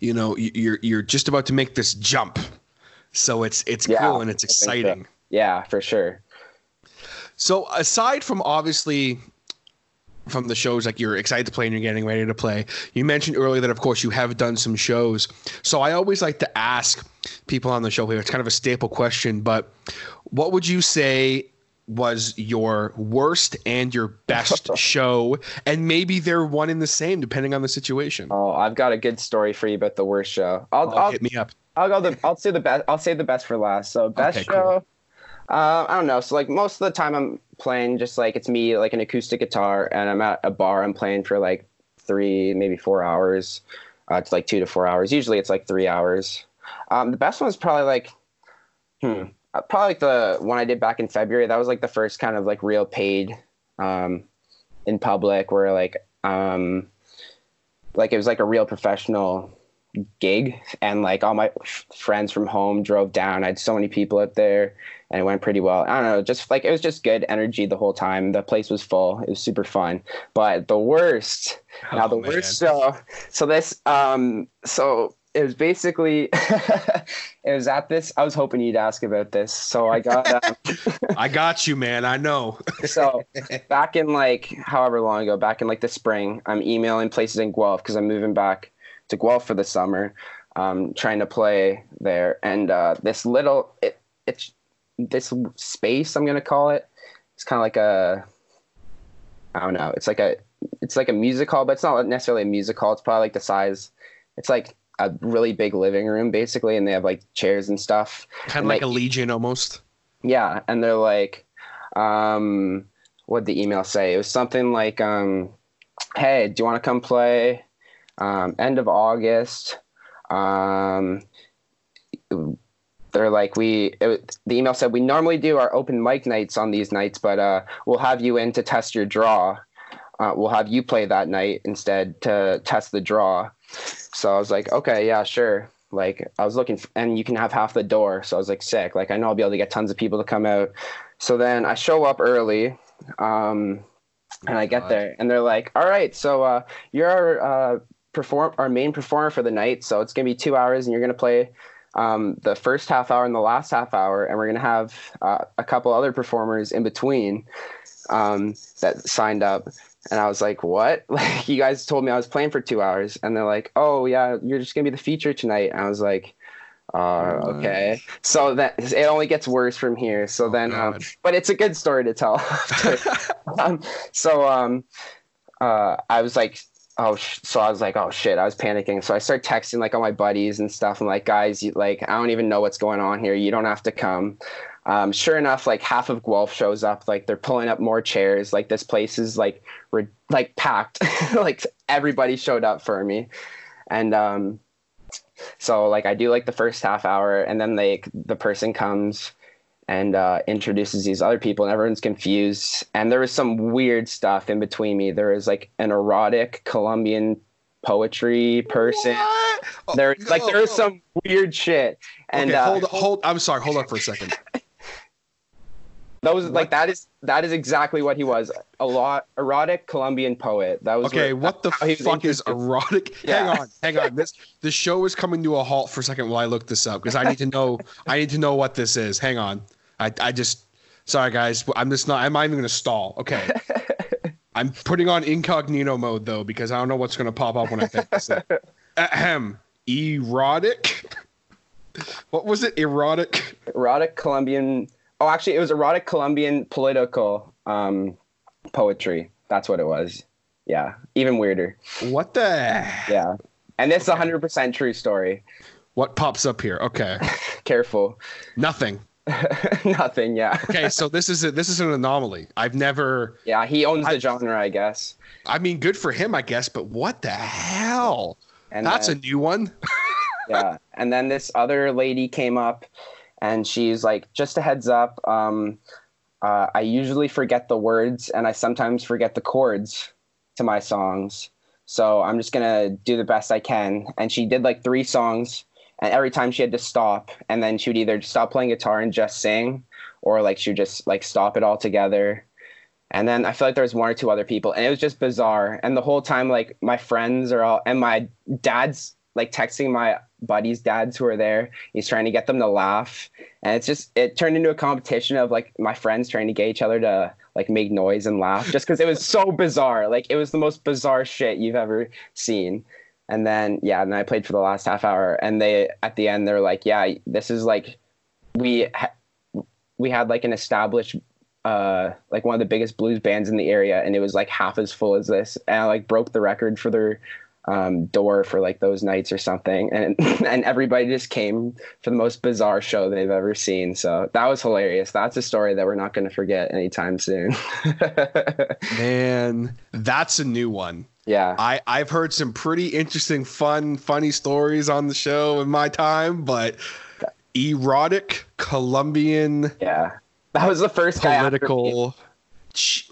you know, you- you're you're just about to make this jump, so it's it's Yeah, cool and it's think so. exciting. Yeah, for sure. So aside from obviously from the shows like you're excited to play and you're getting ready to play, you mentioned earlier that of course you have done some shows. So I always like to ask people on the show here. It's kind of a staple question, but what would you say was your worst and your best [LAUGHS] show? And maybe they're one in the same depending on the situation. Oh, I've got a good story for you about the worst show. I'll Oh, I'll, hit me up. I'll go the I'll say the best I'll say the best for last. So best Okay, cool. Uh, I don't know. So like most of the time I'm playing just like it's me like an acoustic guitar and I'm at a bar. I'm playing for like three maybe four hours. Uh, it's like two to four hours. Usually it's like three hours. Um, the best one is probably like hmm uh, probably like the one I did back in February. That was like the first kind of like real paid um, in public where like um, like it was like a real professional gig and like all my f- friends from home drove down i had so many people up there and it went pretty well i don't know just like it was just good energy the whole time the place was full it was super fun but the worst now Oh, the man. worst show so this um so it was basically [LAUGHS] it was at this i was hoping you'd ask about this so i got um, [LAUGHS] I got you, man. I know. [LAUGHS] so back in like however long ago, back in like the spring, I'm emailing places in Guelph because I'm moving back to Guelph for the summer, um, trying to play there. And uh, this little, it, it's this space I'm gonna call it. It's kind of like a, I don't know. It's like a, it's like a music hall, but it's not necessarily a music hall. It's probably like the size. It's like a really big living room basically, and they have like chairs and stuff. Kind of like a legion almost. Yeah, and they're like, um, what the email say? It was something like, um, "Hey, do you want to come play? Um, end of August." Um, they're like, "We." It, the email said, "We normally do our open mic nights on these nights, but uh, we'll have you in to test your draw. Uh, we'll have you play that night instead to test the draw." So I was like, "Okay, yeah, sure." Like I was looking, f and you can have half the door. So I was like, sick. Like I know I'll be able to get tons of people to come out. So then I show up early, um, and I get God. there, and they're like, "All right, so uh, you're our uh, perform our main performer for the night. So it's gonna be two hours, and you're gonna play um, the first half hour and the last half hour, and we're gonna have uh, a couple other performers in between um, that signed up." And I was like, "What? [LAUGHS] Like you guys told me I was playing for two hours?" And they're like, "Oh yeah, you're just gonna be the feature tonight." And I was like, uh, "Okay." So that it only gets worse from here. So Oh, then, um, but it's a good story to tell. [LAUGHS] [LAUGHS] um, so um, uh, I was like, oh, so I was like, oh shit, I was panicking. So I start texting like all my buddies and stuff. I'm like, guys, you, like I don't even know what's going on here. You don't have to come. Um, sure enough, like half of Guelph shows up. Like they're pulling up more chairs. Like this place is like re- like packed. [LAUGHS] like everybody showed up for me, and um, so like I do like the first half hour, and then like the person comes and uh, introduces these other people, and everyone's confused. And there was some weird stuff in between me. There was like an erotic Colombian poetry person. What? Oh, There, like, oh, there was oh. some weird shit. And okay, uh, hold hold. I'm sorry. Hold on for a second. That those like that is that is exactly what he was. A lot erotic Colombian poet. That was Okay, what, what the fuck is erotic? [LAUGHS] Yeah. Hang on, hang on. This the show is coming to a halt for a second while I look this up because I need to know. I need to know what this is. Hang on. I I just sorry guys. I'm just not. I'm not even gonna stall. Okay. [LAUGHS] I'm putting on incognito mode though because I don't know what's gonna pop up when I think this. [LAUGHS] Ahem. Erotic. What was it? Erotic. erotic Colombian. Oh, actually, it was erotic Colombian political um, poetry. That's what it was. Yeah, even weirder. What the? Yeah, and this is a hundred percent true story. What pops up here? Okay. [LAUGHS] Careful. Nothing. [LAUGHS] Nothing. Yeah. Okay, so this is a, this is an anomaly. I've never. Yeah, he owns the genre, I guess. I mean, good for him, I guess. But what the hell? And That's then, a new one. [LAUGHS] yeah. And then this other lady came up, and she's like, "Just a heads up. Um, uh, I usually forget the words, and I sometimes forget the chords to my songs. So I'm just gonna do the best I can." And she did like three songs, and every time she had to stop, and then she would either stop playing guitar and just sing, or like she would just like stop it all together. And then I feel like there was one or two other people, and it was just bizarre. And the whole time, like my friends are all, and my dad's like texting my buddies' dads who are there. He's trying to get them to laugh, and it's just it turned into a competition of like my friends trying to get each other to like make noise and laugh, just because it was so bizarre. Like it was the most bizarre shit you've ever seen. And then yeah, and then I played for the last half hour, and they at the end they're like, yeah, this is like we ha- we had like an established uh like one of the biggest blues bands in the area and it was like half as full as this. And I like broke the record for their um door for like those nights or something and [LAUGHS] and everybody just came for the most bizarre show they've ever seen. So that was hilarious. That's a story that we're not going to forget anytime soon. [LAUGHS] Man, that's a new one. Yeah I I've heard some pretty interesting, fun, funny stories on the show in my time, but erotic Colombian yeah that was the first guy after me. political,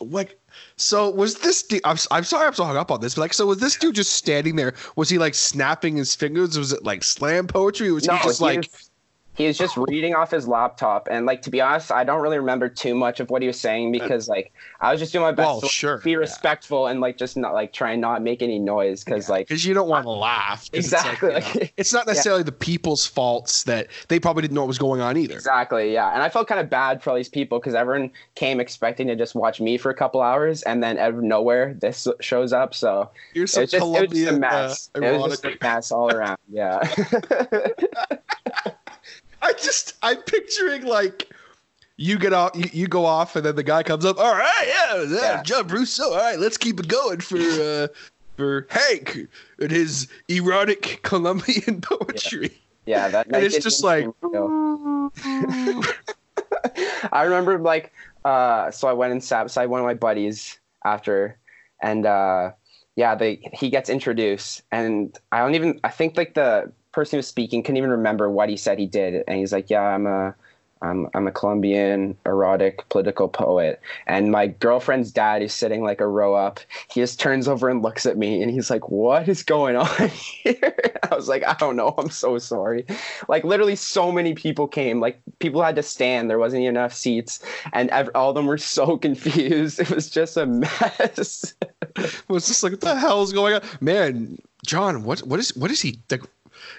like. So was this dude? I'm, I'm sorry I'm so hung up on this, but like, so was this dude just standing there? Was he like snapping his fingers? Was it like slam poetry? Was no, he just he like? was, he was just reading off his laptop, and like to be honest, I don't really remember too much of what he was saying because like I was just doing my best Well, to like, sure, be yeah. respectful and like just not like try and not make any noise because like because you don't want to laugh exactly It's, like, you know, [LAUGHS] it's not necessarily the people's faults that they probably didn't know what was going on either. exactly yeah, and I felt kind of bad for all these people because everyone came expecting to just watch me for a couple hours, and then out of nowhere this shows up, so You're it so was just, it was just a mess. uh, it was just a mess all around. Yeah. [LAUGHS] [LAUGHS] I just I'm picturing like you get off you, you go off and then the guy comes up all right yeah, yeah, Yeah. John Russo all right let's keep it going for [LAUGHS] uh for Hank and his erotic Colombian [LAUGHS] poetry Yeah, that and it's just like [LAUGHS] I remember like uh so I went and sat beside one of my buddies after and uh yeah, they he gets introduced and I don't even I think like the person who was speaking couldn't even remember what he said he did and he's like, Yeah, I'm a I'm I'm a Colombian erotic political poet. And my girlfriend's dad is sitting like a row up. He just turns over and looks at me and he's like, What is going on [LAUGHS] here? I was like, I don't know. I'm so sorry. Like literally so many people came. Like people had to stand. There wasn't enough seats. And ev- all of them were so [LAUGHS] confused. It was just a mess. [LAUGHS] was just like what the hell is going on man John what what is what is he like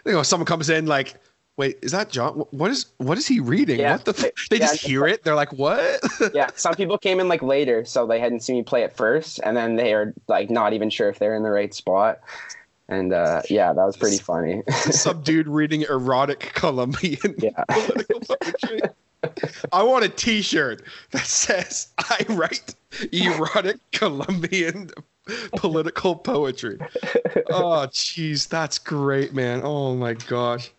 you know someone comes in like wait is that John what is what is he reading Yeah. what the f-? they Yeah, just hear it they're like what [LAUGHS] yeah. Some people came in like later, so they hadn't seen me play it first, and then they are like not even sure if they're in the right spot. And uh, yeah, that was pretty funny. [LAUGHS] some dude reading erotic Colombian [LAUGHS] Yeah. I want a T-shirt that says "I write erotic Colombian [LAUGHS] political poetry. Oh, jeez, that's great, man. Oh my gosh,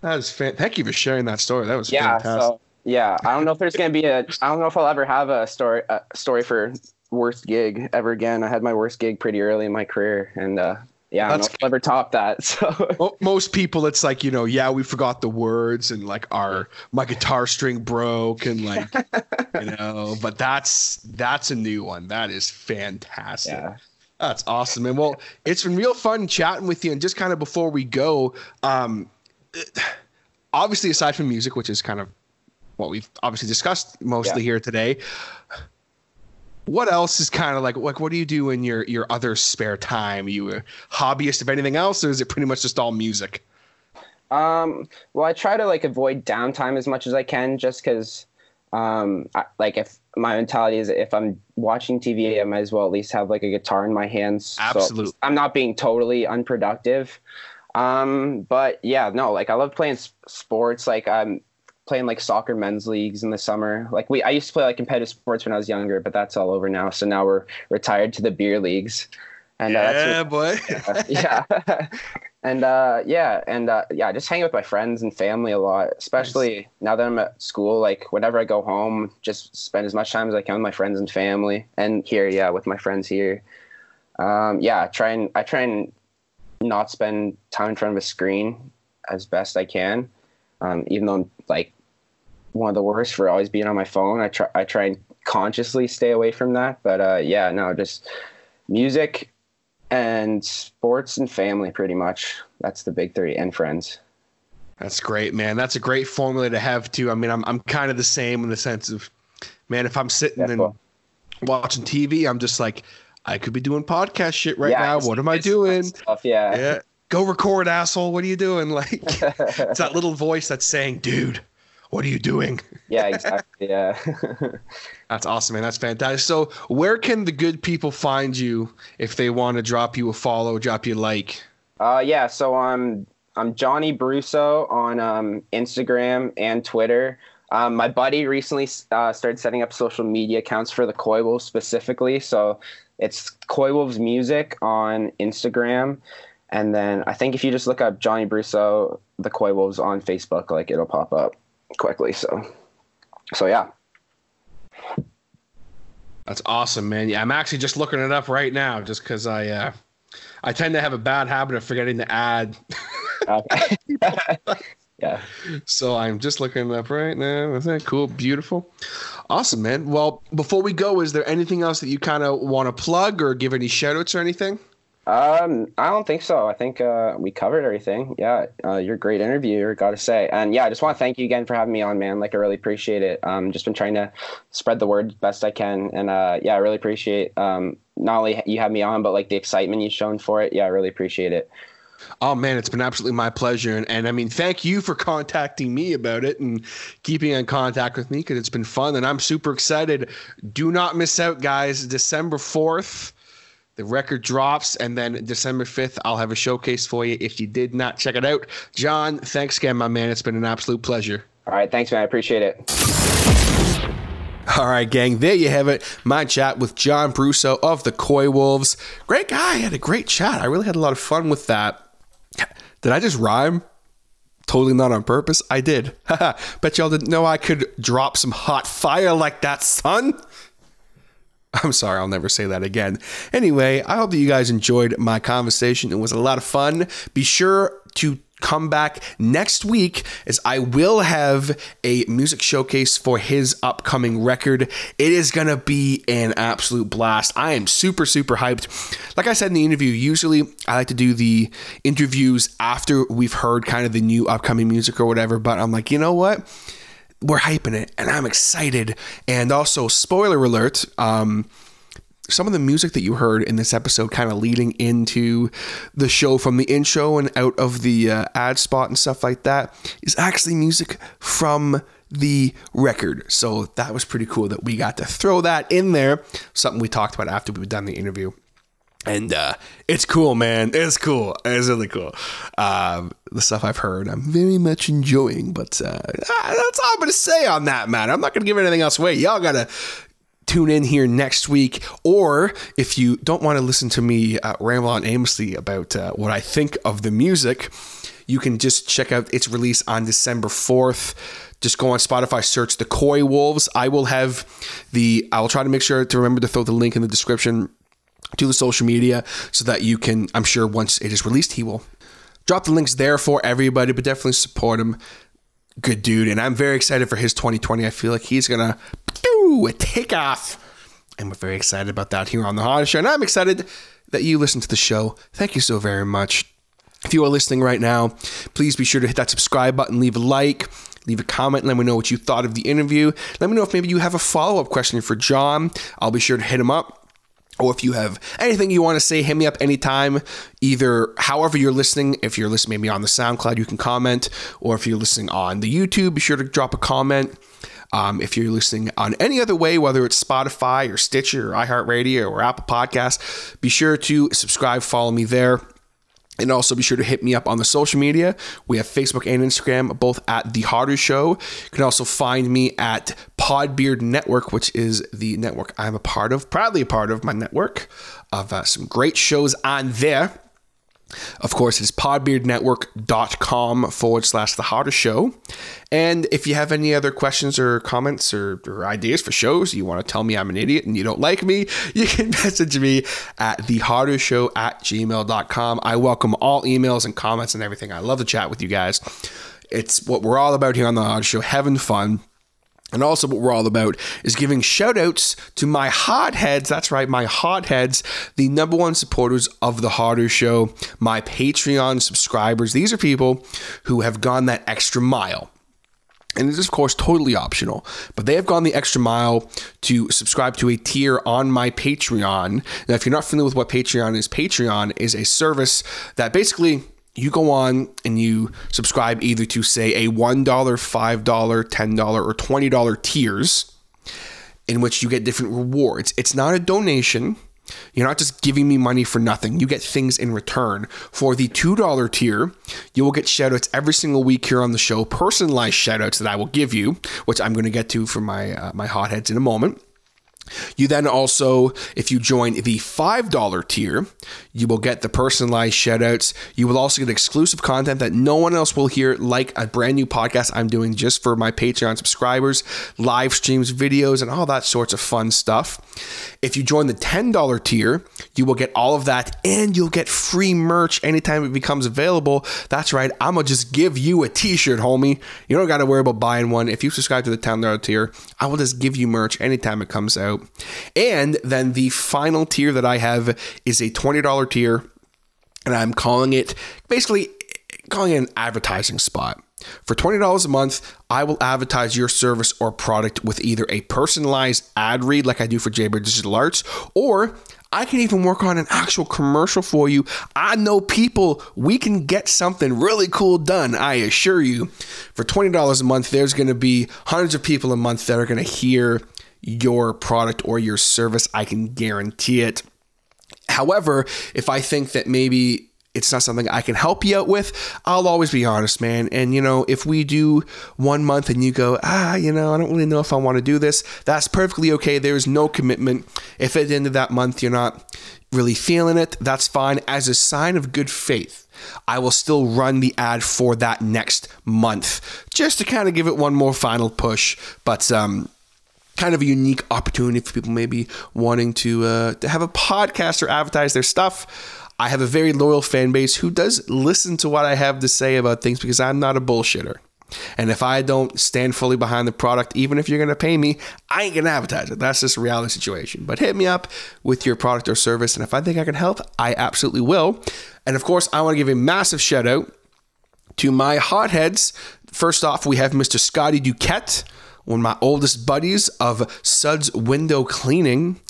that is fan- Thank you for sharing that story. That was yeah fantastic. so yeah i don't know if there's gonna be a i don't know if i'll ever have a story a story for worst gig ever again i had my worst gig pretty early in my career and uh yeah i don't know That's- ever top that [LAUGHS] so Most people, it's like you know, yeah, we forgot the words and like our my guitar string broke and like [LAUGHS] you know, but that's that's a new one. That is fantastic. yeah That's awesome, man. Well, it's been real fun chatting with you. And just kind of before we go, um, obviously, aside from music, which is kind of what we've obviously discussed mostly Yeah. here today, what else is kind of like like what do you do in your your other spare time? Are you a hobbyist of anything else, or is it pretty much just all music? Um, well, I try to like avoid downtime as much as I can, just because, um, I, like if my mentality is if I'm watching TV, I might as well at least have like a guitar in my hands. so Absolutely. I'm not being totally unproductive. Um, but yeah, no, like I love playing sports. Like I'm playing like soccer men's leagues in the summer. Like we, I used to play like competitive sports when I was younger, but that's all over now. So now we're retired to the beer leagues. And uh, that's what- boy. [LAUGHS] yeah [LAUGHS] [LAUGHS] and uh yeah and uh yeah just hang with my friends and family a lot especially now that i'm at school like whenever i go home just spend as much time as i can with my friends and family. And here yeah with my friends here. Um yeah I try and i try and not spend time in front of a screen as best i can. Um even though i'm like one of the worst for always being on my phone i try i try and consciously stay away from that. But uh yeah no just music and sports and family pretty much that's the big three and friends That's great, man. That's a great formula to have too. I mean, I'm I'm kind of the same in the sense of, man, if I'm sitting and watching TV, I'm just like, I could be doing podcast shit right Yeah, now. What am I doing? stuff, yeah. Yeah, go record, asshole. What are you doing? [LAUGHS] Like, [LAUGHS] it's that little voice that's saying, dude, what are you doing? yeah [LAUGHS] exactly yeah That's awesome, man. That's fantastic. So, where can the good people find you if they want to drop you a follow, drop you a like? uh yeah so i'm i'm johnny brousseau on um instagram and twitter um, my buddy recently uh, started setting up social media accounts for the Coywolves specifically. So it's Coywolves Music on Instagram. And then I think if you just look up Johnny Brousseau, the Coywolves on Facebook, like it'll pop up quickly. So, so yeah. That's awesome, man. Yeah, I'm actually just looking it up right now, just because I uh, I tend to have a bad habit of forgetting to add. Okay. [LAUGHS] [LAUGHS] yeah. so I'm just looking it up right now. Isn't that cool? Beautiful. Awesome, man. Well, before we go, is there anything else that you kind of want to plug or give any shout outs or anything? Um, I don't think so. I think uh, we covered everything. Yeah, uh, you're a great interviewer, gotta say. And yeah, I just want to thank you again for having me on, man. Like, I really appreciate it. Um, just been trying to spread the word best I can, and uh, yeah, I really appreciate um not only you have me on, but like the excitement you've shown for it. Yeah, I really appreciate it. Oh man, it's been absolutely my pleasure, and, and I mean, thank you for contacting me about it and keeping in contact with me because it's been fun, and I'm super excited. Do not miss out, guys. December fourth, the record drops, and then December fifth, I'll have a showcase for you. If you did not check it out, John, thanks again, my man. It's been an absolute pleasure. All right, thanks, man. I appreciate it. All right, gang, there you have it. My chat with John Brousseau of the Coywolves. Great guy. Had a great chat. I really had a lot of fun with that. Did I just rhyme? Totally not on purpose. I did. [LAUGHS] Bet y'all didn't know I could drop some hot fire like that, son. [LAUGHS] I'm sorry, I'll never say that again. Anyway, I hope that you guys enjoyed my conversation. It was a lot of fun. Be sure to come back next week as I will have a music showcase for his upcoming record. It is going to be an absolute blast. I am super, super hyped. Like I said in the interview, usually I like to do the interviews after we've heard kind of the new upcoming music or whatever, but I'm like, you know what? We're hyping it and I'm excited. And also, spoiler alert, um, some of the music that you heard in this episode, kind of leading into the show from the intro and out of the uh, ad spot and stuff like that, is actually music from the record. So that was pretty cool that we got to throw that in there. Something we talked about after we've done the interview and uh, it's cool, man. It's cool. It's really cool. Um, the stuff I've heard, I'm very much enjoying. But uh, that's all I'm gonna say on that, matter. I'm not gonna give anything else away. Y'all gotta tune in here next week. Or if you don't want to listen to me uh, ramble on aimlessly about uh, what I think of the music, you can just check out its release on December 4th. Just go on Spotify, search the Coywolves. I will have the, I will try to make sure to remember to throw the link in the description to the social media so that you can, I'm sure once it is released, he will drop the links there for everybody, but definitely support him. Good dude. And I'm very excited for his 2020. I feel like he's going to take off. And we're very excited about that here on the Hodder Show. And I'm excited that you listen to the show. Thank you so very much. If you are listening right now, please be sure to hit that subscribe button, leave a like, leave a comment, let me know what you thought of the interview. Let me know if maybe you have a follow up question for John. I'll be sure to hit him up. Or if you have anything you want to say, hit me up anytime. Either however you're listening, if you're listening maybe on the SoundCloud, you can comment. Or if you're listening on the YouTube, be sure to drop a comment. Um, if you're listening on any other way, whether it's Spotify or Stitcher or iHeartRadio or Apple Podcasts, be sure to subscribe, follow me there. And also be sure to hit me up on the social media. We have Facebook and Instagram, both at The Hodder Show. You can also find me at Podbeard Network, which is the network I'm a part of, proudly a part of my network of uh, some great shows on there. Of course, it's podbeardnetwork.com forward slash the hodder show. And if you have any other questions or comments or, or, ideas for shows, you want to tell me I'm an idiot and you don't like me, [LAUGHS] you can message me at the hodder show at gmail.com. I welcome all emails and comments and everything. I love to chat with you guys. It's what we're all about here on the Hodder Show, having fun. And also, what we're all about is giving shout outs to my Hod Heads. That's right, my Hod Heads, the number one supporters of The Hodder Show, my Patreon subscribers. These are people who have gone that extra mile. And it is, of course, totally optional, but they have gone the extra mile to subscribe to a tier on my Patreon. Now, if you're not familiar with what Patreon is, Patreon is a service that basically you go on and you subscribe either to say a $1, $5, $10, or $20 tiers in which you get different rewards. It's not a donation. You're not just giving me money for nothing. You get things in return. For the $2 tier, you will get shoutouts every single week here on the show, personalized shoutouts that I will give you, which I'm going to get to for my uh, my Hod Heads in a moment. You then also, if you join the $5 tier, you will get the personalized shoutouts. You will also get exclusive content that no one else will hear, like a brand new podcast I'm doing just for my Patreon subscribers, live streams, videos, and all that sorts of fun stuff. If you join the $10 tier, you will get all of that and you'll get free merch anytime it becomes available. That's right, I'm gonna just give you a t shirt, homie. You don't gotta worry about buying one. If you subscribe to the $10 tier, I will just give you merch anytime it comes out. And then the final tier that I have is a $20 tier, and I'm calling it basically calling it an advertising spot. For $20 a month, I will advertise your service or product with either a personalized ad read like I do for Jaybird Digital Arts, or I can even work on an actual commercial for you. I know people, we can get something really cool done, I assure you. For $20 a month, there's going to be hundreds of people a month that are going to hear your product or your service. I can guarantee it. However, if I think that maybe it's not something I can help you out with, I'll always be honest, man. And, you know, if we do one month and you go, ah, you know, I don't really know if I want to do this, that's perfectly okay. There's no commitment. If at the end of that month you're not really feeling it, that's fine. As a sign of good faith, I will still run the ad for that next month just to kind of give it one more final push. But, um, kind of a unique opportunity for people maybe wanting to uh, to have a podcast or advertise their stuff. I have a very loyal fan base who does listen to what I have to say about things because I'm not a bullshitter. And if I don't stand fully behind the product, even if you're going to pay me, I ain't going to advertise it. That's just a reality situation. But hit me up with your product or service. And if I think I can help, I absolutely will. And of course, I want to give a massive shout out to my Hod Heads. First off, we have Mr. Scotty Duquette, one of my oldest buddies of Suds Window Cleaning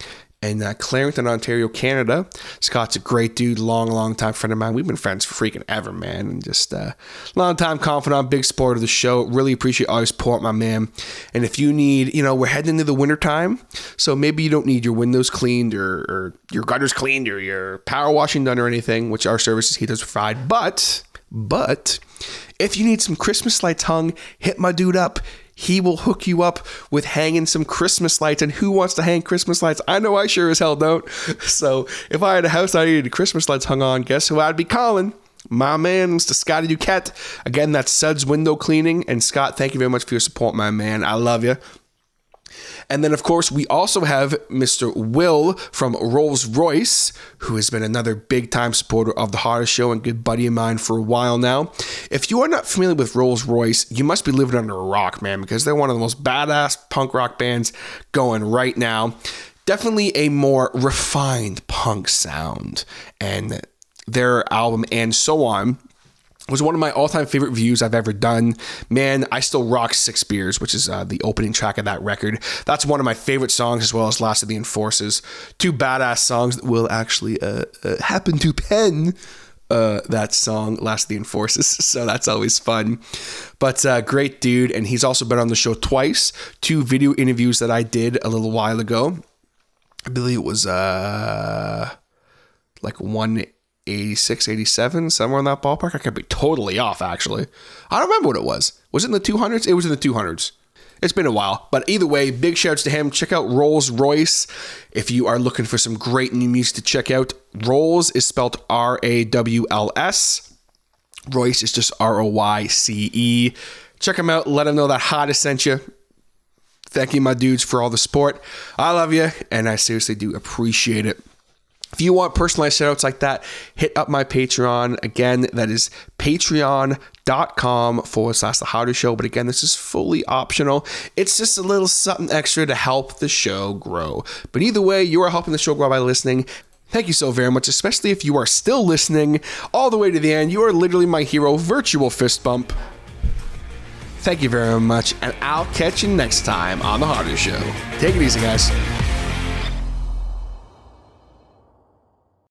in uh, Clarington, Ontario, Canada. Scott's a great dude, long, long time friend of mine. We've been friends for freaking ever, man. And just uh, long time confidant, big supporter of the show. Really appreciate all your support, my man. And if you need, you know, we're heading into the winter time, so maybe you don't need your windows cleaned or, or your gutters cleaned or your power washing done or anything, which our services he does provide. But, but if you need some Christmas lights hung, hit my dude up he will hook you up with hanging some Christmas lights. And who wants to hang Christmas lights? I know I sure as hell don't. So if I had a house I needed Christmas lights hung on, guess who I'd be calling? My man, Mr. Scotty Duquette. Again, that's Suds Window Cleaning. And Scott, thank you very much for your support, my man. I love you. And then, of course, we also have Mr. Will from Rawls Royce, who has been another big time supporter of the Hodder Show and good buddy of mine for a while now. If you are not familiar with Rawls Royce, you must be living under a rock, man, because they're one of the most badass punk rock bands going right now. Definitely a more refined punk sound. And their album and so on was one of my all-time favorite views I've ever done. Man, I still rock Six Beers, which is uh, the opening track of that record. That's one of my favorite songs, as well as Last of the Enforces. Two badass songs that will actually uh, uh, happen to pen. Uh, that song, Last of the Enforces. [LAUGHS] So that's always fun. But uh, great dude. And he's also been on the show twice. Two video interviews that I did a little while ago. I believe it was uh, like one 86, 87, somewhere in that ballpark. I could be totally off, actually. I don't remember what it was. Was it in the 200s? It was in the 200s. It's been a while, but either way, big shouts to him. Check out Rawls Royce if you are looking for some great new music to check out. Rawls is spelled R A W L S. Royce is just R O Y C E. Check him out. Let him know that Hodder sent you. Thank you, my dudes, for all the support. I love you, and I seriously do appreciate it. If you want personalized shoutouts like that, hit up my Patreon. Again, that is patreon.com forward slash the Hodder Show. But again, this is fully optional. It's just a little something extra to help the show grow. But either way, you are helping the show grow by listening. Thank you so very much, especially if you are still listening all the way to the end. You are literally my hero. Virtual fist bump. Thank you very much, and I'll catch you next time on The Hodder Show. Take it easy, guys.